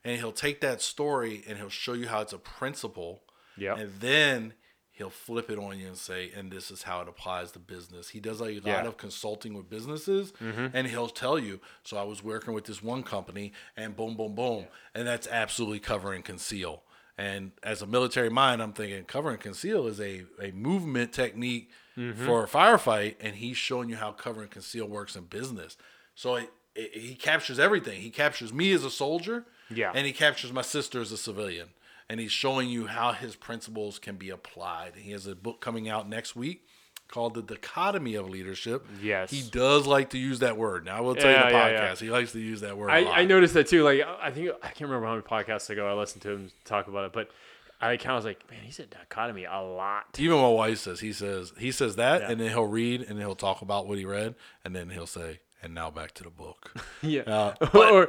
and he'll take that story and he'll show you how it's a principle. Yep. And then he'll flip it on you and say, and this is how it applies to business. He does a lot Yeah. Mm-hmm. of consulting with businesses, and he'll tell you. So I was working with this one company, and boom, boom, boom, and that's absolutely cover and conceal. And as a military mind, I'm thinking cover and conceal is a, a movement technique Mm-hmm. for a firefight, and he's showing you how cover and conceal works in business. So it, it, he captures everything. He captures me as a soldier, Yeah. and he captures my sister as a civilian. And he's showing you how his principles can be applied. He has a book coming out next week called The Dichotomy of Leadership. Yes. He does like to use that word. Now, I will tell Yeah, you the podcast. yeah. He likes to use that word. a I, lot. I noticed that too. Like I think I can't remember how many podcasts ago I listened to him talk about it, but I kind of was like, man, he said dichotomy a lot. Even my wife says he says he says that, Yeah. and then he'll read and he'll talk about what he read, and then he'll say, "And now back to the book." Yeah. Uh, or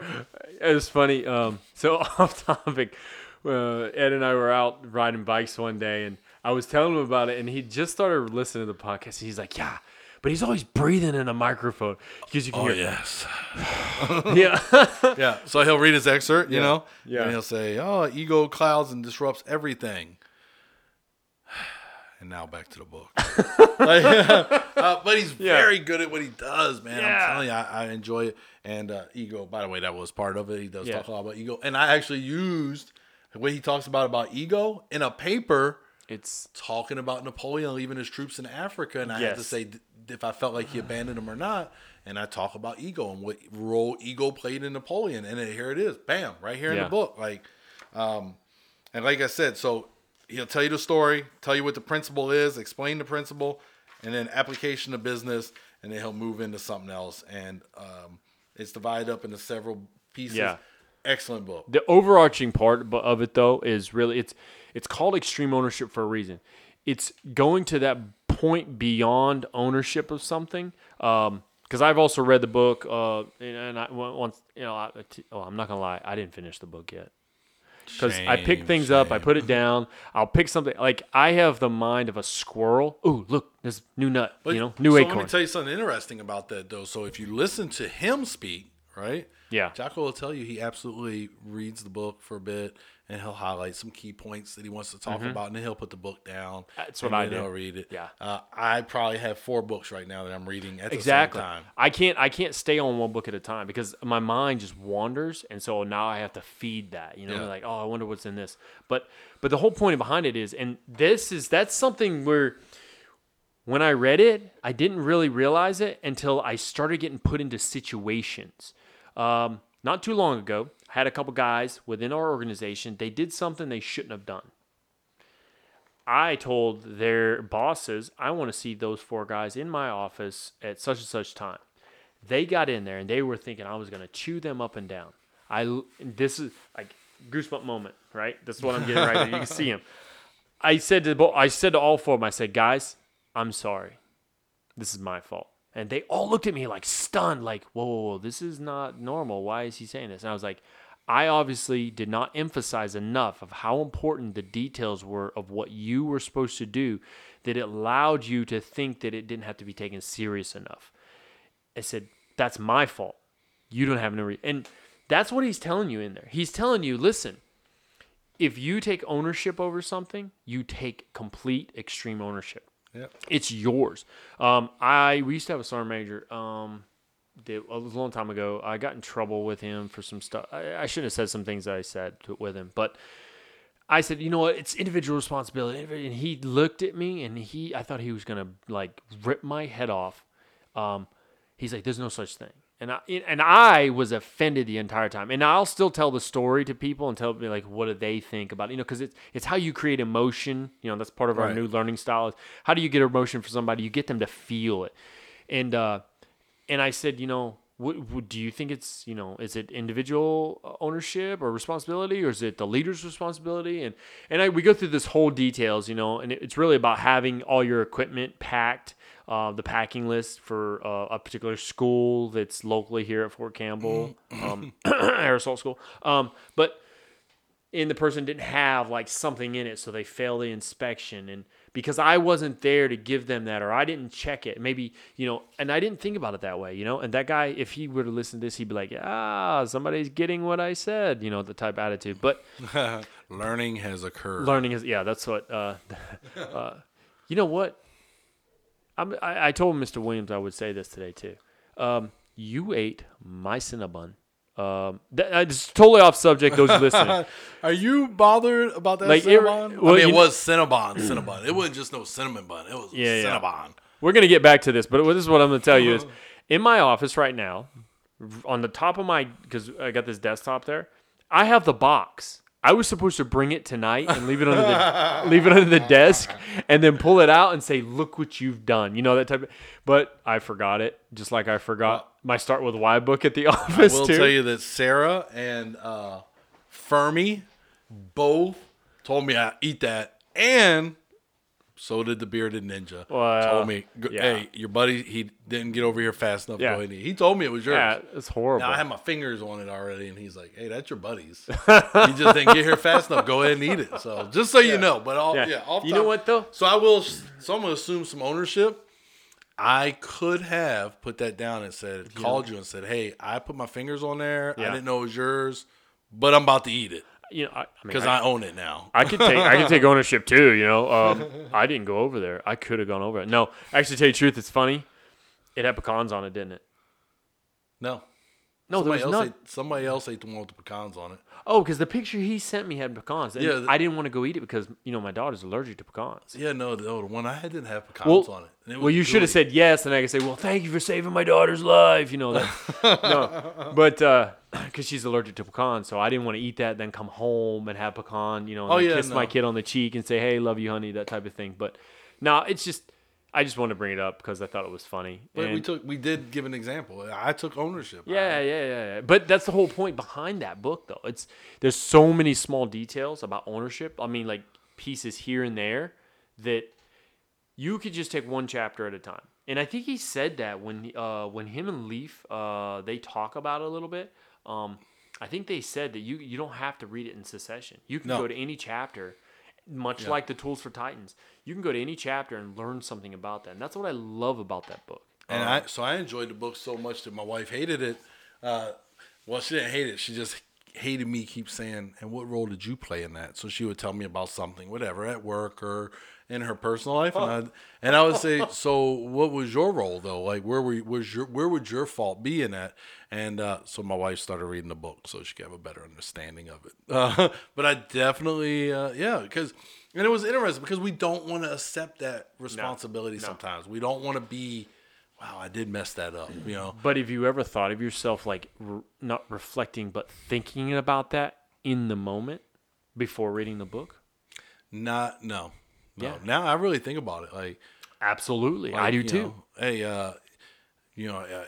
it was funny. Um, so off topic, uh, Ed and I were out riding bikes one day, and I was telling him about it, and he just started listening to the podcast. And he's like, "Yeah." But he's always breathing in a microphone because you can oh hear. yes, Yeah. yeah. So he'll read his excerpt, you know, Yeah. and he'll say, "Oh, ego clouds and disrupts everything." And now back to the book. Like, uh, but he's Yeah. very good at what he does, man. Yeah. I'm telling you, I, I enjoy it. And uh, ego, by the way, that was part of it. He does Yeah. talk a lot about ego, and I actually used way he talks about about ego in a paper it's talking about Napoleon leaving his troops in Africa, and I had to say if I felt like he abandoned them or not. And I talk about ego and what role ego played in Napoleon, and here it is, bam, right here in the book. Like, um, and like I said, so he'll tell you the story, tell you what the principle is, explain the principle, and then application to business, and then he'll move into something else. And um, it's divided up into several pieces. Yeah. Excellent book. the overarching part of it though is really it's it's called extreme ownership for a reason it's going to that point beyond ownership of something um because I've also read the book, uh, and and I once you know, I, oh, I'm not gonna lie, I didn't finish the book yet because I pick Shame, things up, I put it down, I'll pick something like I have the mind of a squirrel. Ooh, look, this new nut, But- you know, new so acorn. Let me tell you something interesting about that, though. So if you listen to him speak, right? Yeah. Jocko will tell you he absolutely reads the book for a bit, and he'll highlight some key points that he wants to talk about, and then he'll put the book down. Mm-hmm. That's what I do. He'll read it. Yeah. Uh, I probably have four books right now that I'm reading at exactly. the same time. I can't I can't stay on one book at a time because my mind just wanders, and so now I have to feed that. You know, Yeah. like oh, I wonder what's in this. But but the whole point behind it is, and this is that's something where when I read it, I didn't really realize it until I started getting put into situations. Um, not too long ago, I had a couple guys within our organization. They did something they shouldn't have done. I told their bosses, I want to see those four guys in my office at such and such time. They got in there and they were thinking I was going to chew them up and down. I this is like goosebump moment, right? This is what I'm getting right now. You can see him. I said to I said to all four of them, I said, guys, I'm sorry. This is my fault. And they all looked at me like stunned, like, whoa, whoa, whoa, this is not normal. Why is he saying this? And I was like, I obviously did not emphasize enough of how important the details were of what you were supposed to do that it allowed you to think that it didn't have to be taken serious enough. I said, that's my fault. You don't have no re-. And that's what he's telling you in there. He's telling you, listen, if you take ownership over something, you take complete extreme ownership. Yep. It's yours. Um, I we used to have a sergeant major. Um, that a long time ago. I got in trouble with him for some stuff. I, I shouldn't have said some things I said to, with him, but I said, you know what? It's individual responsibility. And he looked at me, and he, I thought he was gonna like rip my head off. Um, he's like, there's no such thing. And I and I was offended the entire time. And I'll still tell the story to people and tell me like what do they think about it? You know, because it's it's how you create emotion. You know, that's part of our Right. new learning style. Is how do you get emotion for somebody? You get them to feel it. And uh, and I said, you know, what, what do you think it's you know is it individual ownership or responsibility or is it the leader's responsibility and and I, we go through this whole details you know and it- it's really about having all your equipment packed uh, the packing list for uh, a particular school that's locally here at Fort Campbell um, Assault School. Um, but and the person didn't have like something in it so they fail the inspection. And because i wasn't there to give them that or i didn't check it maybe you know and i didn't think about it that way you know? And that guy if he were to listen to this he'd be like ah somebody's getting what i said you know the type of attitude. But Learning has occurred. learning is yeah that's what uh, uh you know what I'm, I, I told mr williams i would say this today too um you ate my cinnabon um that, uh, it's totally off subject those listening Are you bothered about that Like, it- Cinnabon? well, I mean, you- it was Cinnabon, Cinnabon. It wasn't just no cinnamon bun. It was Yeah, yeah. Cinnabon. We're gonna get back to this, but this is what I'm gonna tell you is in my office right now, on the top of my because I got this desktop there, I have the box. I was supposed to bring it tonight and leave it under the leave it under the desk and then pull it out and say, "Look what you've done." You know that type of. But I forgot it, just like I forgot my start with Why book at the office I will too. tell you that Sarah and uh, Fermi both told me I eat that, and so did the bearded ninja. Well, uh, told me, "Go- yeah. "Hey, your buddy, he didn't get over here fast enough. Yeah. He told me it was yours. yeah, it's horrible. Now I have my fingers on it already, and he's like, "Hey, that's your buddy's. he just didn't get here fast enough. Go ahead and eat it." So just so you know, but all, Yeah. yeah, off You know what, though? So I will. So I'm gonna assume some ownership. I could have put that down and said, called you and said, "Hey, I put my fingers on there. I didn't know it was yours, but I'm about to eat it you know, I, I mean, because I, I, own it now." I could take I could take ownership too, you know. Um, I didn't go over there. I could have gone over it. No, actually, to tell you the truth, it's funny. It had pecans on it, didn't it? no, No, there somebody was else. not. Ate, somebody else ate the one with the pecans on it. Oh, because the picture he sent me had pecans. And Yeah, the- I didn't want to go eat it because you know my daughter's allergic to pecans. Yeah, no, the, the one I had didn't have pecans Well, on it. It well, you should have said yes, and I could say, "Well, thank you for saving my daughter's life." You know that. no, but uh, because she's allergic to pecans, so I didn't want to eat that. Then come home and have pecan. You know, and Oh, yeah, kiss my kid on the cheek and say, "Hey, love you, honey," that type of thing. But no, it's just I just wanted to bring it up because I thought it was funny. But we took, we did give an example. I took ownership. Yeah, yeah, yeah, yeah. But that's the whole point behind that book, though. It's there's so many small details about ownership. I mean, like pieces here and there that you could just take one chapter at a time. And I think he said that when uh, when him and Leif uh, they talk about it a little bit. Um, I think they said that you you don't have to read it in succession. You can No. go to any chapter, much Yeah. like the Tools for Titans. You can go to any chapter and learn something about that. And that's what I love about that book. And I so I enjoyed the book so much that my wife hated it. Uh, well, she didn't hate it. She just hated me keep saying, "And what role did you play in that?" So she would tell me about something, whatever, at work or in her personal life, and I and I would say, "So what was your role though? Like where were was your where would your fault be in that?" And uh, so my wife started reading the book so she could have a better understanding of it. Uh, but I definitely, uh, yeah, because and it was interesting because we don't want to accept that responsibility sometimes. We don't want to be wow, I did mess that up, you know. But have you ever thought of yourself like r not reflecting, but thinking about that in the moment before reading the book? Not no. No. Yeah. Now I really think about it like, Absolutely, I do too. know, hey, uh you know, uh,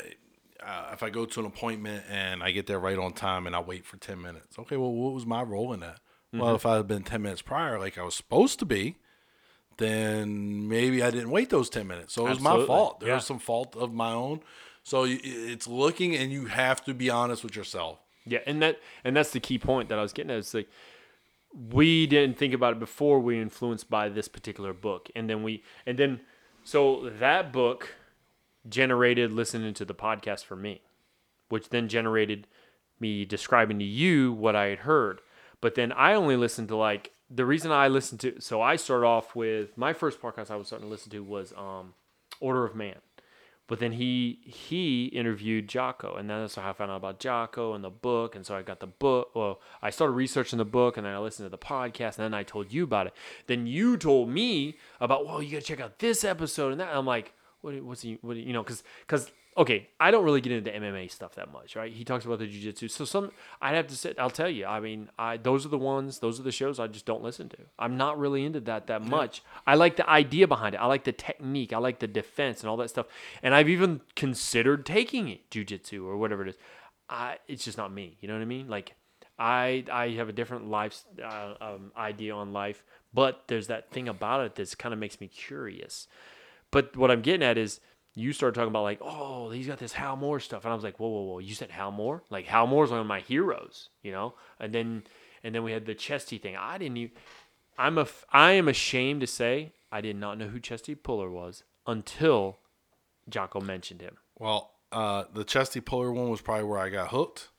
uh, if I go to an appointment and I get there right on time and I wait for 10 minutes. Okay, well what was my role in that? Mm-hmm. Well, if I had been 10 minutes prior like I was supposed to be, then maybe I didn't wait those 10 minutes. So it was my fault. There Yeah. was some fault of my own. So it's looking and you have to be honest with yourself. Yeah, and that and that's the key point that I was getting at. It's like we didn't think about it before we influenced by this particular book, and then we and then so that book generated listening to the podcast for me, which then generated me describing to you what I had heard. But then I only listened to like the reason I listened to so I started off with my first podcast I was starting to listen to was um Order of Man. But then he he interviewed Jocko, and that's how I found out about Jocko and the book. And so I got the book. Well, I started researching the book, and then I listened to the podcast, and then I told you about it. Then you told me about, well, you got to check out this episode and that. I'm like, what? What's he? What? You know, because because okay, I don't really get into MMA stuff that much, right? He talks about the jujitsu. So some I'd have to sit I'll tell you, I mean, I those are the ones, those are the shows I just don't listen to. I'm not really into that that much. I like the idea behind it. I like the technique. I like the defense and all that stuff. And I've even considered taking it, jujitsu or whatever it is. I it's just not me. You know what I mean? Like I I have a different life uh, um, idea on life, but there's that thing about it that kind of makes me curious. But what I'm getting at is you started talking about like, oh, he's got this Hal Moore stuff, and I was like, whoa, whoa, whoa, you said Hal Moore? Like Hal Moore's one of my heroes, you know? And then and then we had the Chesty thing. I didn't even. I'm a I am ashamed to say I did not know who Chesty Puller was until Jocko mentioned him. Well, uh, the Chesty Puller one was probably where I got hooked.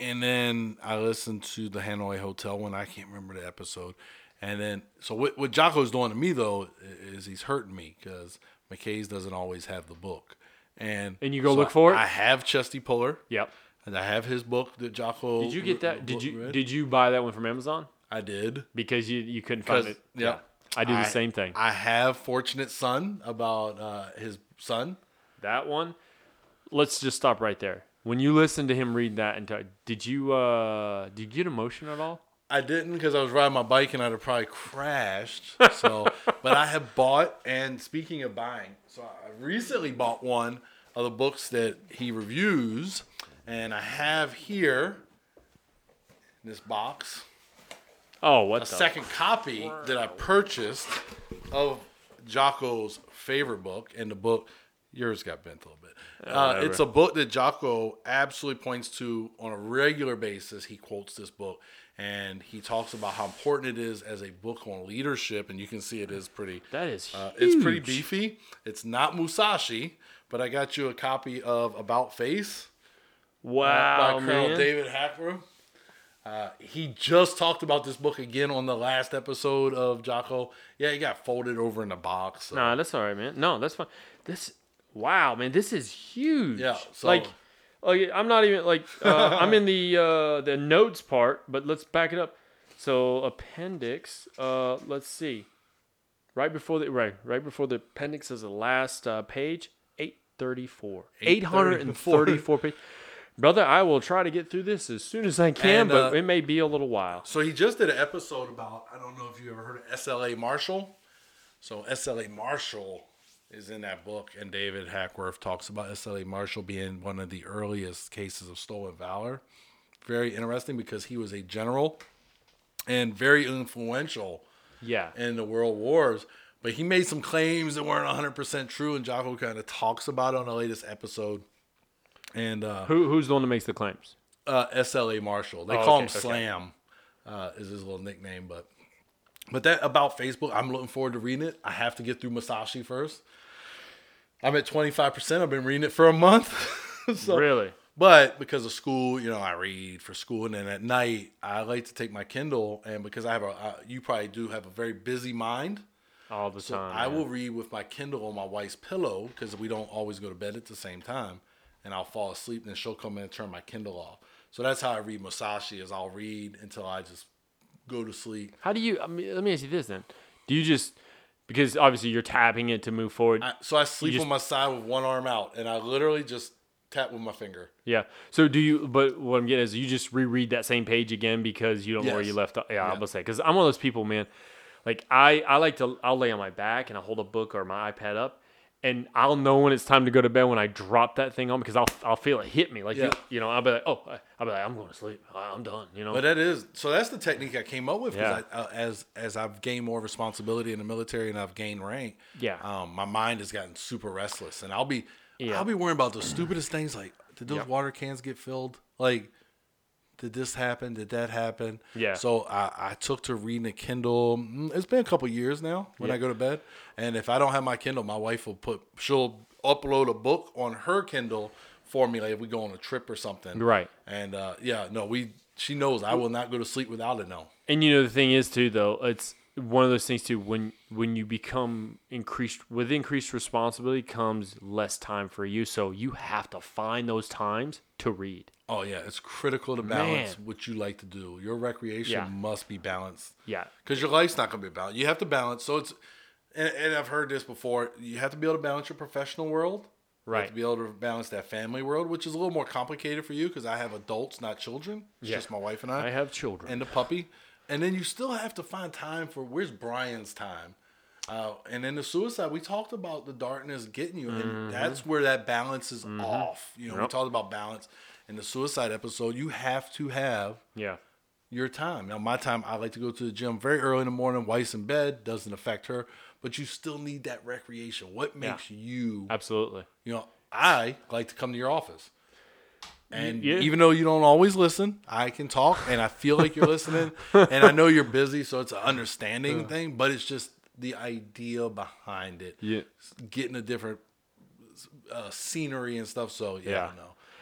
And then I listened to the Hanoi Hotel one. I can't remember the episode. And then, so what, what Jocko's doing to me, though, is he's hurting me because McKay's doesn't always have the book. And, And you go so look for it? I have Chesty Puller. Yep. And I have his book that Jocko. Did you get that? Did you read. did you buy that one from Amazon? I did. Because you you couldn't find it. yeah, I do the same thing. I have Fortunate Son about uh, his son. That one. Let's just stop right there. When you listen to him read that, and t- did you uh did you get emotion at all? I didn't because I was riding my bike and I'd have probably crashed. So, but I have bought. And speaking of buying, so I recently bought one of the books that he reviews, and I have here in this box Oh, what a the? second copy that I purchased of Jocko's favorite book, and the book yours got bent a little bit. Uh, it's a book that Jocko absolutely points to on a regular basis. He quotes this book, and he talks about how important it is as a book on leadership, and you can see it is pretty. That is Uh, it's pretty beefy. It's not Musashi, but I got you a copy of About Face Wow, by Colonel man. David Hackworth. Uh, he just talked about this book again on the last episode of Jocko. Yeah, he got folded over in the box. so- Nah, that's all right, man. No, that's fine. This, wow, man, this is huge. Yeah, so- like, like I'm not even like uh, I'm in the uh, the notes part, but let's back it up. So appendix. Uh, let's see. Right before the right, right before the appendix is the last uh, page. Eight thirty four. Eight hundred and thirty four page. Brother, I will try to get through this as soon as I can, And, but uh, it may be a little while. So he just did an episode about I don't know if you ever heard of SLA Marshall. So SLA Marshall is in that book, and David Hackworth talks about SLA Marshall being one of the earliest cases of stolen valor. Very interesting because he was a general and very influential Yeah. in the world wars. But he made some claims that weren't 100% true, and Jocko kind of talks about it on the latest episode. And uh, Who who's the one that makes the claims? uh, SLA Marshall. They Oh, call okay, him okay. Slam, uh, is his little nickname. But but that About Face book, I'm looking forward to reading it. I have to get through Musashi first. I'm at 25%. I've been reading it for a month. so, Really? But because of school, you know, I read for school, and then at night I like to take my Kindle, and because I have a, uh, you probably do have a very busy mind. All the So time. I yeah. will read with my Kindle on my wife's pillow because we don't always go to bed at the same time, and I'll fall asleep, and then she'll come in and turn my Kindle off. So that's how I read Musashi is I'll read until I just go to sleep. How do you? I mean, let me ask you this then: Do you just because obviously you're tapping it to move forward? I, so I sleep just- on my side with one arm out, and I literally just tap with my finger. yeah. So do you? But what I'm getting is you just reread that same page again because you don't know where you left off. Yeah, Yeah. gonna say because I'm one of those people, man. Like I, I like to. I'll lay on my back and I hold a book or my iPad up. And I'll know when it's time to go to bed when I drop that thing on because I'll I'll feel it hit me like you, Yeah. you know I'll be like oh I'll be like I'm going to sleep I'm done you know But that is so. That's the technique I came up with. 'cause Yeah. I, uh, as as I've gained more responsibility in the military and I've gained rank, Yeah. um, my mind has gotten super restless, and I'll be Yeah. I'll be worrying about the stupidest things like did those water cans get filled? Like, did this happen? Did that happen? Yeah. So I, I took to reading a Kindle. mm, It's been a couple years now when Yeah. I go to bed, and if I don't have my Kindle, my wife will put she'll upload a book on her Kindle for me, like if we go on a trip or something. Right. And uh, yeah, no, we she knows I will not go to sleep without it now. And you know the thing is too though, it's one of those things too when when you become increased with increased responsibility comes less time for you. So you have to find those times to read. Oh yeah, it's critical to balance Man. what you like to do. Your recreation Yeah. must be balanced. Yeah. because your life's not going to be balanced. You have to balance. So it's, and, and I've heard this before. You have to be able to balance your professional world, You have Right. to be able to balance that family world, which is a little more complicated for you because I have adults, not children. It's Yeah. just my wife and I i have children. and a puppy. And then you still have to find time for where's Brian's time. Uh, and then the suicide, we talked about the darkness getting you, and that's where that balance is off. You know, we talked about balance in the suicide episode. You have to have yeah. your time. Now, my time, I like to go to the gym very early in the morning. Wife's in bed, doesn't affect her, but you still need that recreation. What makes you, Absolutely. you know, I like to come to your office. And yeah. even though you don't always listen, I can talk and I feel like you're listening. and I know you're busy, so it's an understanding thing, but it's just the idea behind it. Yeah. Getting a different uh, scenery and stuff. So, yeah, Yeah.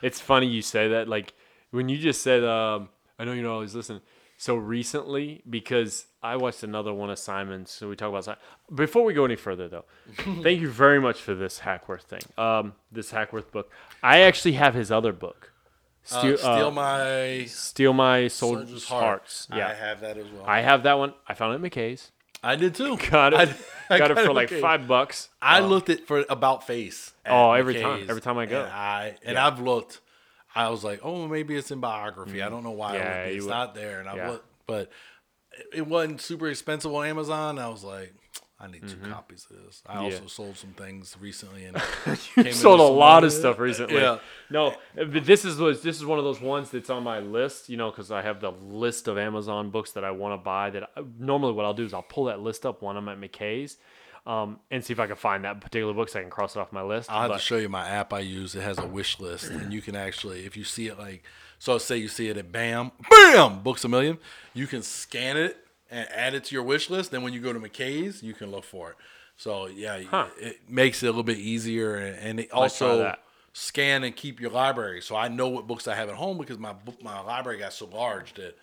It's funny you say that. Like when you just said, um, I know you don't always listen. So recently, because I watched another one of Simon's, so we talk about Simon. Before we go any further, though, thank you very much for this Hackworth thing. Um, this Hackworth book. I actually have his other book, Uh, Steel, steel uh, my Steel My Soldiers' soldier's Hearts. heart. Yeah, I have that as well. I have that one. I found it at McKay's. I did too. Got it. I- I got it for like okay. five bucks. I Uh, looked at for about face. Oh, every time. Every time I go. And I and Yeah. I've looked. I was like, oh, maybe it's in biography. I don't know why. Mm. Yeah, it. It's would- not there, and I yeah. looked, but it- it wasn't super expensive on Amazon. I was like, I need Mm-hmm. 2 copies of this. I also sold some things recently and sold a lot of stuff recently. Yeah. No, but this is this is one of those ones that's on my list. You know, because I have the list of Amazon books that I want to buy. That I, normally what I'll do is I'll pull that list up when I'm at McKay's, um, and see if I can find that particular book so I can cross it off my list. I'll have But- to show you my app I use. It has a wish list, and you can actually, if you see it like, so say you see it at BAM, BAM, Books a Million, you can scan it and add it to your wish list. Then when you go to McKay's, you can look for it. So yeah, Huh. it makes it a little bit easier, and, and it also scan and keep your library. So I know what books I have at home because my book, my library got so large that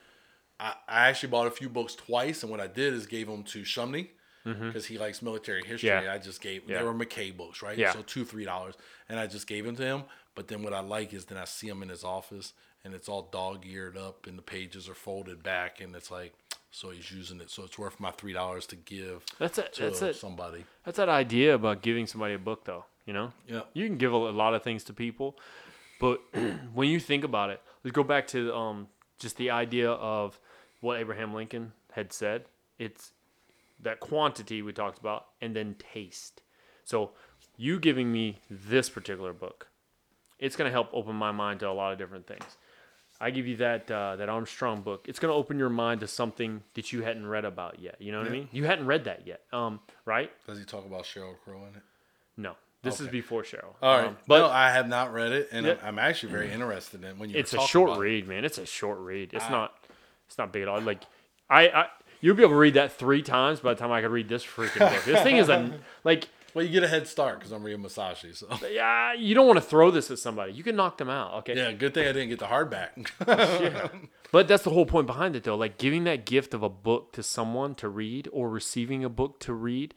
I, I actually bought a few books twice, and what I did is gave them to Shumney because he likes military history. Mm-hmm. Yeah. I just gave Yeah. they were McKay books, right? Yeah. So two three dollars, and I just gave them to him. But then what I like is then I see him in his office, and it's all dog eared up, and the pages are folded back, and it's like so he's using it, so it's worth my three dollars to give That's it. to That's it. somebody. That's that idea about giving somebody a book, though. You know, Yeah. you can give a, a lot of things to people, but when you think about it, let's go back to um, just the idea of what Abraham Lincoln had said. It's that quantity we talked about, and then taste. So, you giving me this particular book, it's going to help open my mind to a lot of different things. I give you that uh, that Armstrong book. It's going to open your mind to something that you hadn't read about yet. You know what I mean? You hadn't read that yet, um, right? Does he talk about Sheryl Crow in it? No, this is before Cheryl. All right, Um, but but I have not read it, and Yeah. I'm, I'm actually very interested in when you. it's a short about it. read, man. It's a short read. It's not. It's not big at all. Like, I, I, you'll be able to read that three times by the time I could read this freaking book. This thing is a like. Well, you get a head start because I'm reading Musashi. So Yeah, you don't want to throw this at somebody. You can knock them out. Okay. yeah, good thing I didn't get the hardback. Yeah. But that's the whole point behind it, though. Like giving that gift of a book to someone to read, or receiving a book to read.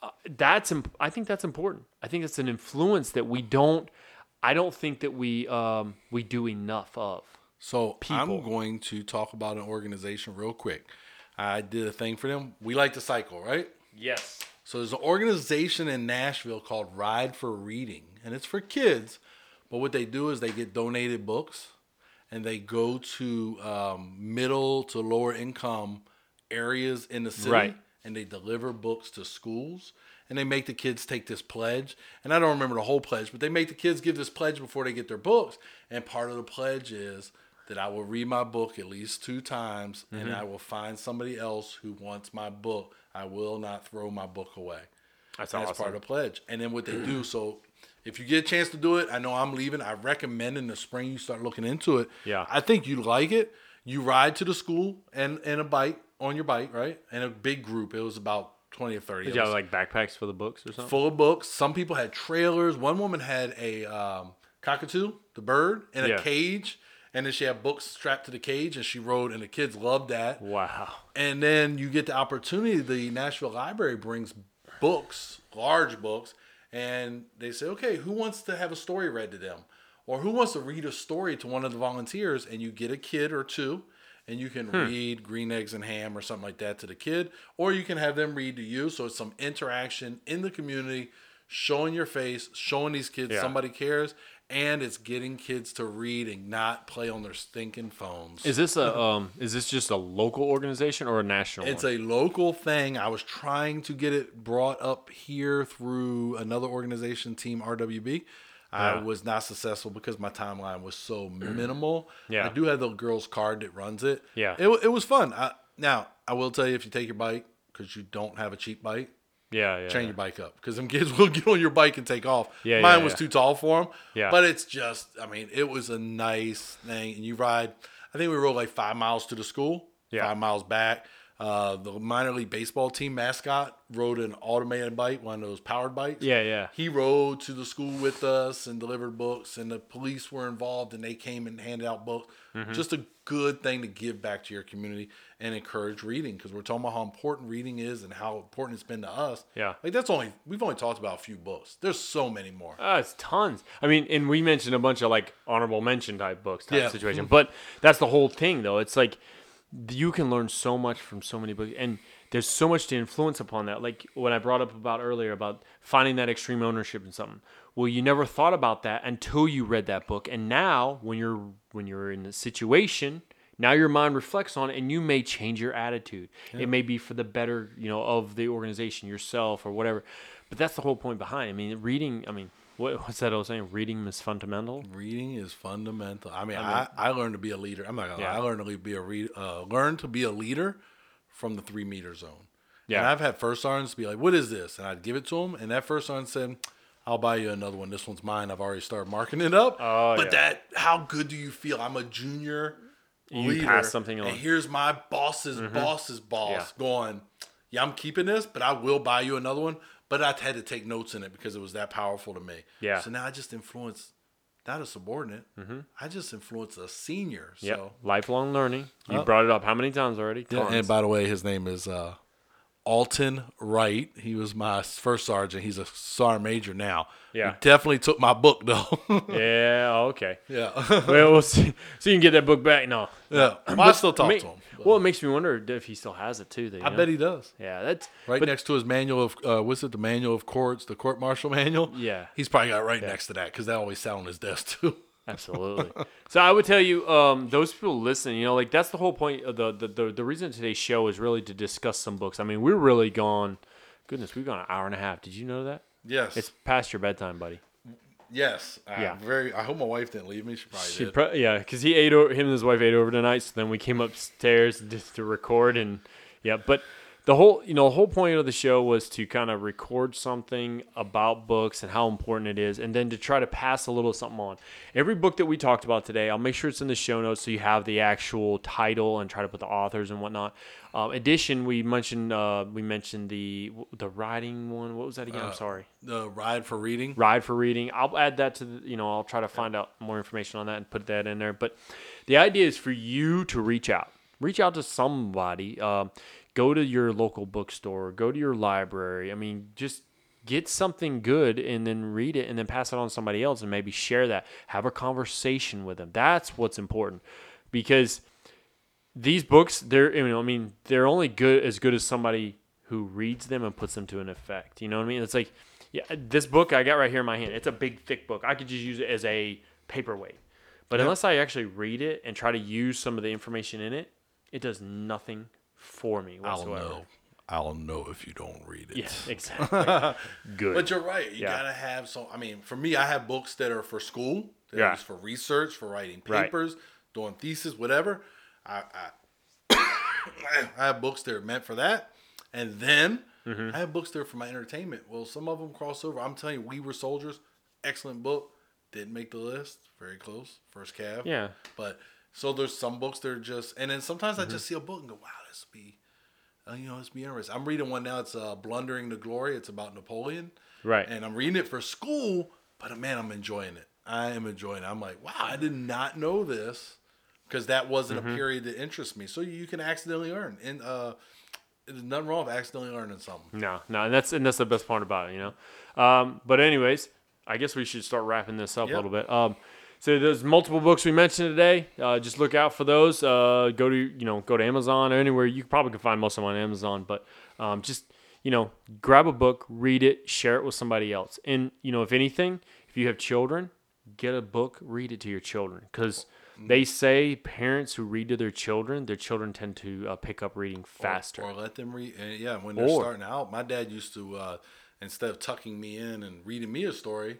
Uh, that's imp- I think that's important. I think it's an influence that we don't. I don't think that we um, we do enough of. So People. I'm going to talk about an organization real quick. I did a thing for them. We like to cycle, right? Yes. So there's an organization in Nashville called Ride for Reading, and it's for kids. But what they do is they get donated books, and they go to um, middle to lower income areas in the city, Right. and they deliver books to schools. And they make the kids take this pledge. And I don't remember the whole pledge, but they make the kids give this pledge before they get their books. And part of the pledge is that I will read my book at least two times, Mm-hmm. and I will find somebody else who wants my book. I will not throw my book away. That's That's awesome. part of the pledge. And then what they do, so if you get a chance to do it, I know I'm leaving. I recommend in the spring you start looking into it. Yeah. I think you like it. You ride to the school and and a bike on your bike, right? And a big group. It was about twenty or thirty. Did you us have like backpacks for the books or something? full of books. Some people had trailers. One woman had a um, cockatoo, the bird, in a Yeah. cage, and then she had books strapped to the cage, and she wrote and the kids loved that. Wow. And then you get the opportunity. The Nashville Library brings books, large books, and they say, okay, who wants to have a story read to them? Or who wants to read a story to one of the volunteers? And you get a kid or two, and you can hmm. read Green Eggs and Ham or something like that to the kid, or you can have them read to you. So it's some interaction in the community, showing your face, showing these kids Yeah. somebody cares, and it's getting kids to read and not play on their stinking phones. Is this a um? Is this just a local organization or a national? It's one? a local thing. I was trying to get it brought up here through another organization, Team RWB. I Yeah. was not successful because my timeline was so minimal. Yeah. I do have the girl's card that runs it. Yeah. It, it was fun. I, now, I will tell you if you take your bike, because you don't have a cheap bike, yeah, yeah. chain yeah. your bike up because them kids will get on your bike and take off. Yeah, Mine yeah, was yeah. too tall for them. Yeah. But it's just, I mean, it was a nice thing. And you ride, I think we rode like five miles to the school, Yeah. five miles back. Uh, the minor league baseball team mascot rode an automated bike, one of those powered bikes. Yeah, yeah. He rode to the school with us and delivered books, and the police were involved and they came and handed out books. Mm-hmm. Just a good thing to give back to your community and encourage reading because we're talking about how important reading is and how important it's been to us. Yeah. Like that's only we've only talked about a few books. There's so many more. Uh, it's tons. I mean, and we mentioned a bunch of like honorable mention type books type Yeah. situation, but that's the whole thing though. It's like you can learn so much from so many books, and there's so much to influence upon that. Like what I brought up about earlier about finding that extreme ownership in something. Well, you never thought about that until you read that book, and now when you're when you're in the situation. Now your mind reflects on it, and you may change your attitude. It may be for the better, you know, of the organization, yourself, or whatever. But that's the whole point behind. it. I mean, reading. I mean, what, what's that old saying? Reading is fundamental. Reading is fundamental. I mean, I, I, learned to be a leader. I'm not gonna Yeah. lie. I learned to be a read, uh, learn to be a leader from the three meter zone. Yeah. And I've had first sergeants be like, "What is this?" And I'd give it to them, and that first sergeant said, "I'll buy you another one. This one's mine. I've already started marking it up." Oh, but yeah. that, how good do you feel? I'm a junior You leader, pass something and. Mm-hmm. here's my boss's boss's boss going, "Yeah, I'm keeping this, but I will buy you another one." But I had to take notes in it because it was that powerful to me. Yeah. So now I just influence not a subordinate. Hmm. I just influence a senior. Yeah, So lifelong learning. You Oh. brought it up how many times already? yeah, and by the way, his name is uh, Alton Wright. He was my first sergeant. He's a sergeant major now. Yeah. He definitely took my book though. yeah. Okay. yeah. well, we'll see. So you can get that book back. No. yeah. Well, I still talk to him. But Well, it makes me wonder if he still has it too. Though, I know? bet he does. Yeah, that's Right but- next to his manual of uh, what's it? The manual of courts, the court martial manual. Yeah. He's probably got it right next to that because that always sat on his desk too. Absolutely. so I would tell you, um, those people listen, you know, like that's the whole point of the, the the the reason today's show is really to discuss some books. I mean, we're really gone. Goodness, we've gone an hour and a half. Did you know that? yes. It's past your bedtime, buddy. Yes. I Yeah. Very. I hope my wife didn't leave me. She probably She did. pro- yeah, because he ate over him and his wife ate over tonight. So then we came upstairs just to record and yeah. But the whole you know the whole point of the show was to kind of record something about books and how important it is, and then to try to pass a little something on. Every book that we talked about today, I'll make sure it's in the show notes so you have the actual title and try to put the authors and whatnot. Um, addition, we mentioned uh, we mentioned the the writing one. What was that again? I'm sorry. the ride for reading. Ride for reading. I'll add that to the, you know, I'll try to find out more information on that and put that in there. But the idea is for you to reach out, reach out to somebody. Um, go to your local bookstore, go to your library. I mean, just get something good and then read it and then pass it on to somebody else and maybe share that. Have a conversation with them. That's what's important because these books, they're, you know, I mean, they're only good as good as somebody who reads them and puts them to an effect. You know what I mean? It's like, yeah, this book I got right here in my hand. It's a big, thick book. I could just use it as a paperweight. But unless I actually read it and try to use some of the information in it, it does nothing for me I'll know. I'll know if you don't read it. Yeah, exactly. Good. But you're right. You Yeah. gotta have some. I mean, for me, I have books that are for school. That Yeah. just for research, for writing Right. papers, doing thesis, whatever. I, I I have books that are meant for that, and then Mm-hmm. I have books that are for my entertainment. Well, some of them cross over. I'm telling you, We Were Soldiers, excellent book. Didn't make the list. Very close. First Cav. yeah. But so there's some books that are just, and then sometimes Mm-hmm. I just see a book and go, wow, this be, uh, you know, would be interesting. I'm reading one now. It's uh, Blundering to Glory. It's about Napoleon. Right. And I'm reading it for school, but uh, man, I'm enjoying it. I am enjoying it. I'm like, wow, I did not know this because that wasn't Mm-hmm. a period that interests me. So you can accidentally learn. And uh, there's nothing wrong with accidentally learning something. No, no, and that's and that's the best part about it, you know. Um, but anyways, I guess we should start wrapping this up Yep. a little bit. Um, so there's multiple books we mentioned today. Uh, just look out for those. Uh, go to you know go to Amazon or anywhere you probably can find most of them on Amazon. But um, just you know, grab a book, read it, share it with somebody else. And, you know, if anything, if you have children, get a book, read it to your children. Because Mm-hmm. they say parents who read to their children, their children tend to uh, pick up reading faster. Or, let them read. Yeah, when they're Or- starting out, my dad used to uh, instead of tucking me in and reading me a story,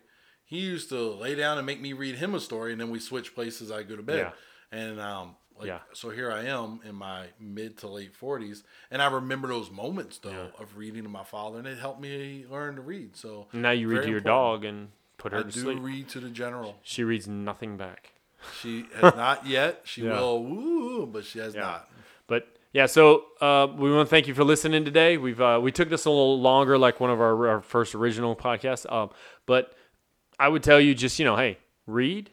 he used to lay down and make me read him a story, and then we switch places. I go to bed, and um, like, Yeah. so here I am in my mid to late forties, and I remember those moments though of reading to my father, and it helped me learn to read. So now you read to your important. dog and put her I to do sleep. read to the general. she reads nothing back. She has not yet. She Yeah. will, woo, but she has not. But yeah, so uh, we want to thank you for listening today. We've uh, we took this a little longer, like one of our, our first original podcasts. Um, but I would tell you just you know, hey, read,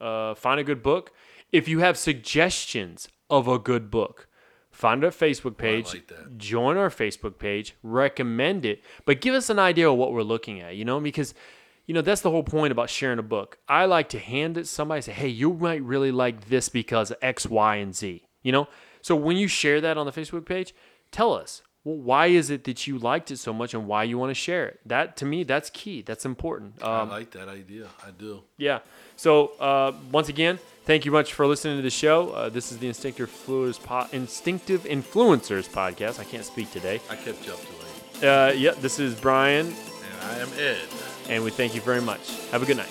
uh, find a good book. If you have suggestions of a good book, find our Facebook page, like join our Facebook page, recommend it, but give us an idea of what we're looking at. You know, because you know that's the whole point about sharing a book. I like to hand it to somebody and say, hey, you might really like this because X, Y, and Z. You know, so when you share that on the Facebook page, tell us. Well, why is it that you liked it so much and why you want to share it? That to me, that's key. That's important. I Um, like that idea. I do. yeah. So uh, once again, thank you much for listening to the show. Uh, this is the Instinctive Influencers, po- Instinctive Influencers podcast. I can't speak today. I kept you up too late, Uh, yeah, this is Brian, and I am Ed. and we thank you very much. Have a good night.